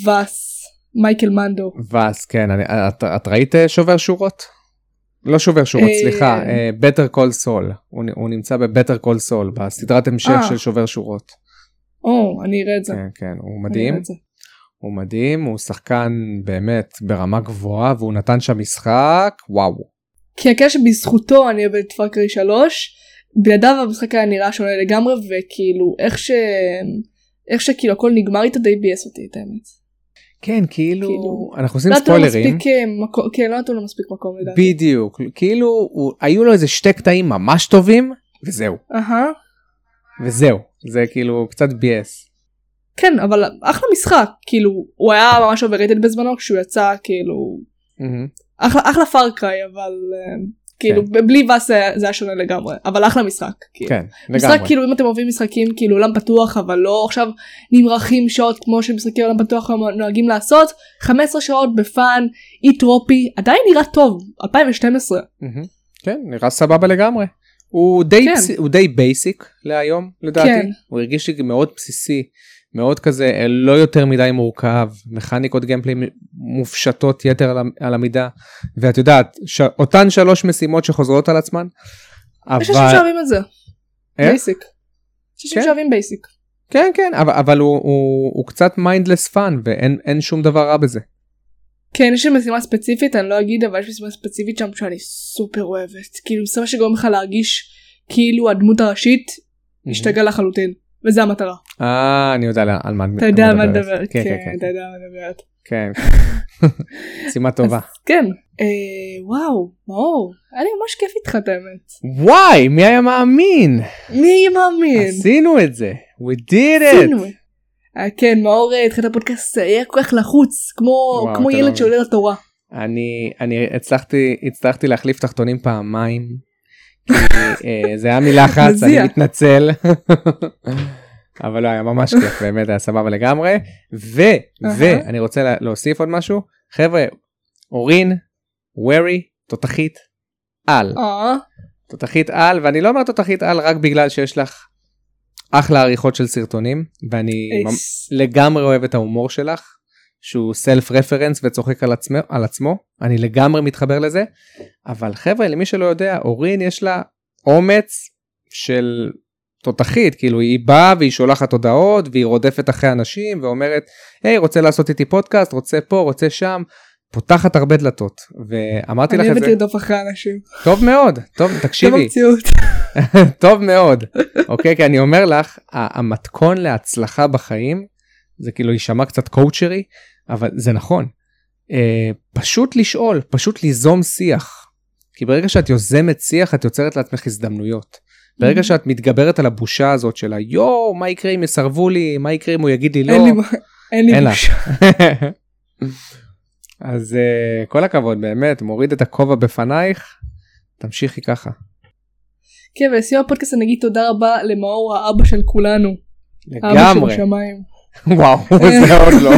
וס, מייקל מנדו. ואז כן, אני, את, את ראית אה, שובר שורות? לא שובר שורות, אה, סליחה, אה, Better Call Saul, הוא, הוא נמצא ב-Better Call Saul, בסדרת המשך. של שובר שורות. או, אני אראה את זה. כן, כן, הוא מדהים. הוא מדהים, הוא שחקן באמת ברמה גבוהה, והוא נתן שם משחק, וואו. כי הקטע שבזכותו אני אוהבת את Far Cry 3, בלעדיו המשחק היה נראה שונה לגמרי, וכאילו, איך ש... איך שכאילו הכל נגמר איתו די ביאס אותי את האמת. כן, כאילו, כאילו, אנחנו עושים לא ספוילרים. מספיק אה, מקום, כן, לא נתנו לו מספיק מקום לדעתי. בדיוק, כאילו, הוא, היו לו איזה שתי קטעים ממש טובים, וזהו, אהה. וזהו, זה כאילו קצת ביאס. כן, אבל אחלה משחק, כאילו, הוא היה ממש overrated בזמנו כשהוא יצא, כאילו, מהמם. אחלה, אחלה Far Cry, אבל אה, כאילו, בלי Vaas זה היה- זה היה שונה לגמרי, אבל אחלה משחק. כאילו. כן, משחק לגמרי. כאילו אם אתם אוהבים משחקים כאילו עולם פתוח אבל לא עכשיו נמרחים שעות כמו שמשחקי עולם פתוח נוהגים לעשות 15 שעות ב fun אי טרופי עדיין נראה טוב 2012 מהמם. כן, נראה סבבה לגמרי. הוא די, כן. בס... הוא די basic להיום לדעתי. כן. הוא הרגיש לי מאוד בסיסי, מאוד כזה אה, לא יותר מדי מורכב, מכניקות גיימפליי מופשטות יתר על, על המידה. ואת יודעת, ש... אותן שלוש משימות שחוזרות על עצמן. יש אנשים אבל... שאוהבים את זה. איך? basic. יש אנשים כן. שאוהבים basic. כן כן אבל, אבל הוא, הוא, הוא קצת mindless fun ואין אין שום דבר רע בזה. כן יש לי משימה ספציפית אני לא אגיד אבל יש משימה ספציפית שם שאני סופר אוהבת כאילו זה מה שגורם לך להרגיש כאילו הדמות הראשית השתגעה לחלוטין וזה המטרה. אה אני יודע על מה אתה יודע על מה מדברת. לדבר. כן כן כן אתה יודע על מה לדברת. כן. כן. משימה טובה. כן. אה, וואו מאור היה לי ממש כיף איתך את האמת. וואי מי היה מאמין מי יהיה מאמין? עשינו את זה we did it. אה, כן מאור אה, התחיל את הפודקאסט היה כל כך לחוץ כמו לא ילד. שעולה לתורה. אני הצלחתי להחליף תחתונים פעמיים. אה, זה היה מלחץ אני. מתנצל. אבל לא היה ממש כיף באמת היה סבבה לגמרי ו ואני רוצה לה- להוסיף עוד משהו חבר'ה אורין ורי תותחית על אה, תותחית על ואני לא אומר תותחית על רק בגלל שיש לך אחלה עריכות של סרטונים ואני. לגמרי אוהב את ההומור שלך שהוא סלף רפרנס וצוחק על עצמו על עצמו אני לגמרי מתחבר לזה אבל חבר'ה למי שלא יודע אורין יש לה אומץ של תותחית כאילו היא באה והיא שולחת הודעות והיא רודפת אחרי אנשים ואומרת היי רוצה לעשות איתי פודקאסט רוצה פה רוצה שם פותחת הרבה דלתות ואמרתי לך אני את אוהבת זה לרדוף אחרי אנשים. טוב מאוד טוב <laughs> תקשיבי. <laughs> טוב מאוד אוקיי כי אני אומר לך המתכון להצלחה בחיים זה כאילו יישמע קצת קואוצ'רי אבל זה נכון אה, פשוט לשאול פשוט ליזום שיח כי ברגע שאת יוזמת שיח את יוצרת לעצמך הזדמנויות ברגע שאת מתגברת על הבושה הזאת של היואו מה יקרה אם יסרבו לי מה יקרה אם הוא יגיד לי לא אין לי אין לי אין. בושה. <laughs> אז uh, כל הכבוד באמת מוריד את הכובע בפנייך תמשיכי ככה. כן ולסיום הפודקאסט אני אגיד תודה רבה למאור האבא של כולנו. לגמרי שבשמיים. <laughs> וואו <laughs> זה עוד לא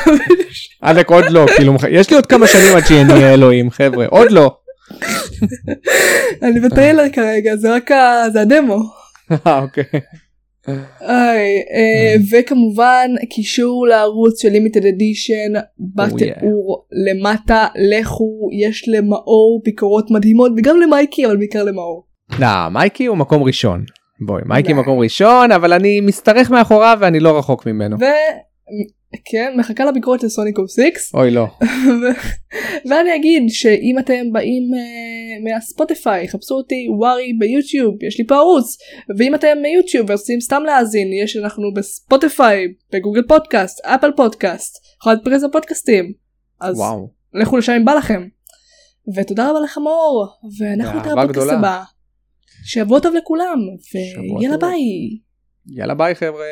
<laughs> עלק עוד לא כאילו יש לי עוד כמה שנים עד שנהיה אלוהים חבר'ה עוד לא. אני בטריילר כרגע זה רק ה- זה הדמו. אה, אוקיי. איי, אה, וכמובן קישור לערוץ של לימיטד אדישן בתיאור למטה לכו יש למאור ביקורות מדהימות וגם למייקי אבל בעיקר למאור. לא, מייקי הוא מקום ראשון. בואי, מייקי. מקום ראשון, אבל אני משתרך מאחוריו ואני לא רחוק ממנו. כן, מחכה לביקורת לסוניק אוף 6 אוי לא. <laughs> ואני אגיד שאם אתם באים uh, מהספוטיפיי חפשו אותי ווארי ביוטיוב יש לי פה ערוץ ואם אתם מיוטיוב ורוצים סתם להאזין יש אנחנו בספוטיפיי בגוגל פודקאסט אפל פודקאסט אחד פרס הפודקאסטים אז וואו. לכו לשם אם בא לכם. ותודה רבה לך מאור ואנחנו נתראה בפודקאסט. הבא. שבוע טוב לכולם ויאללה. ביי. יאללה ביי חבר'ה.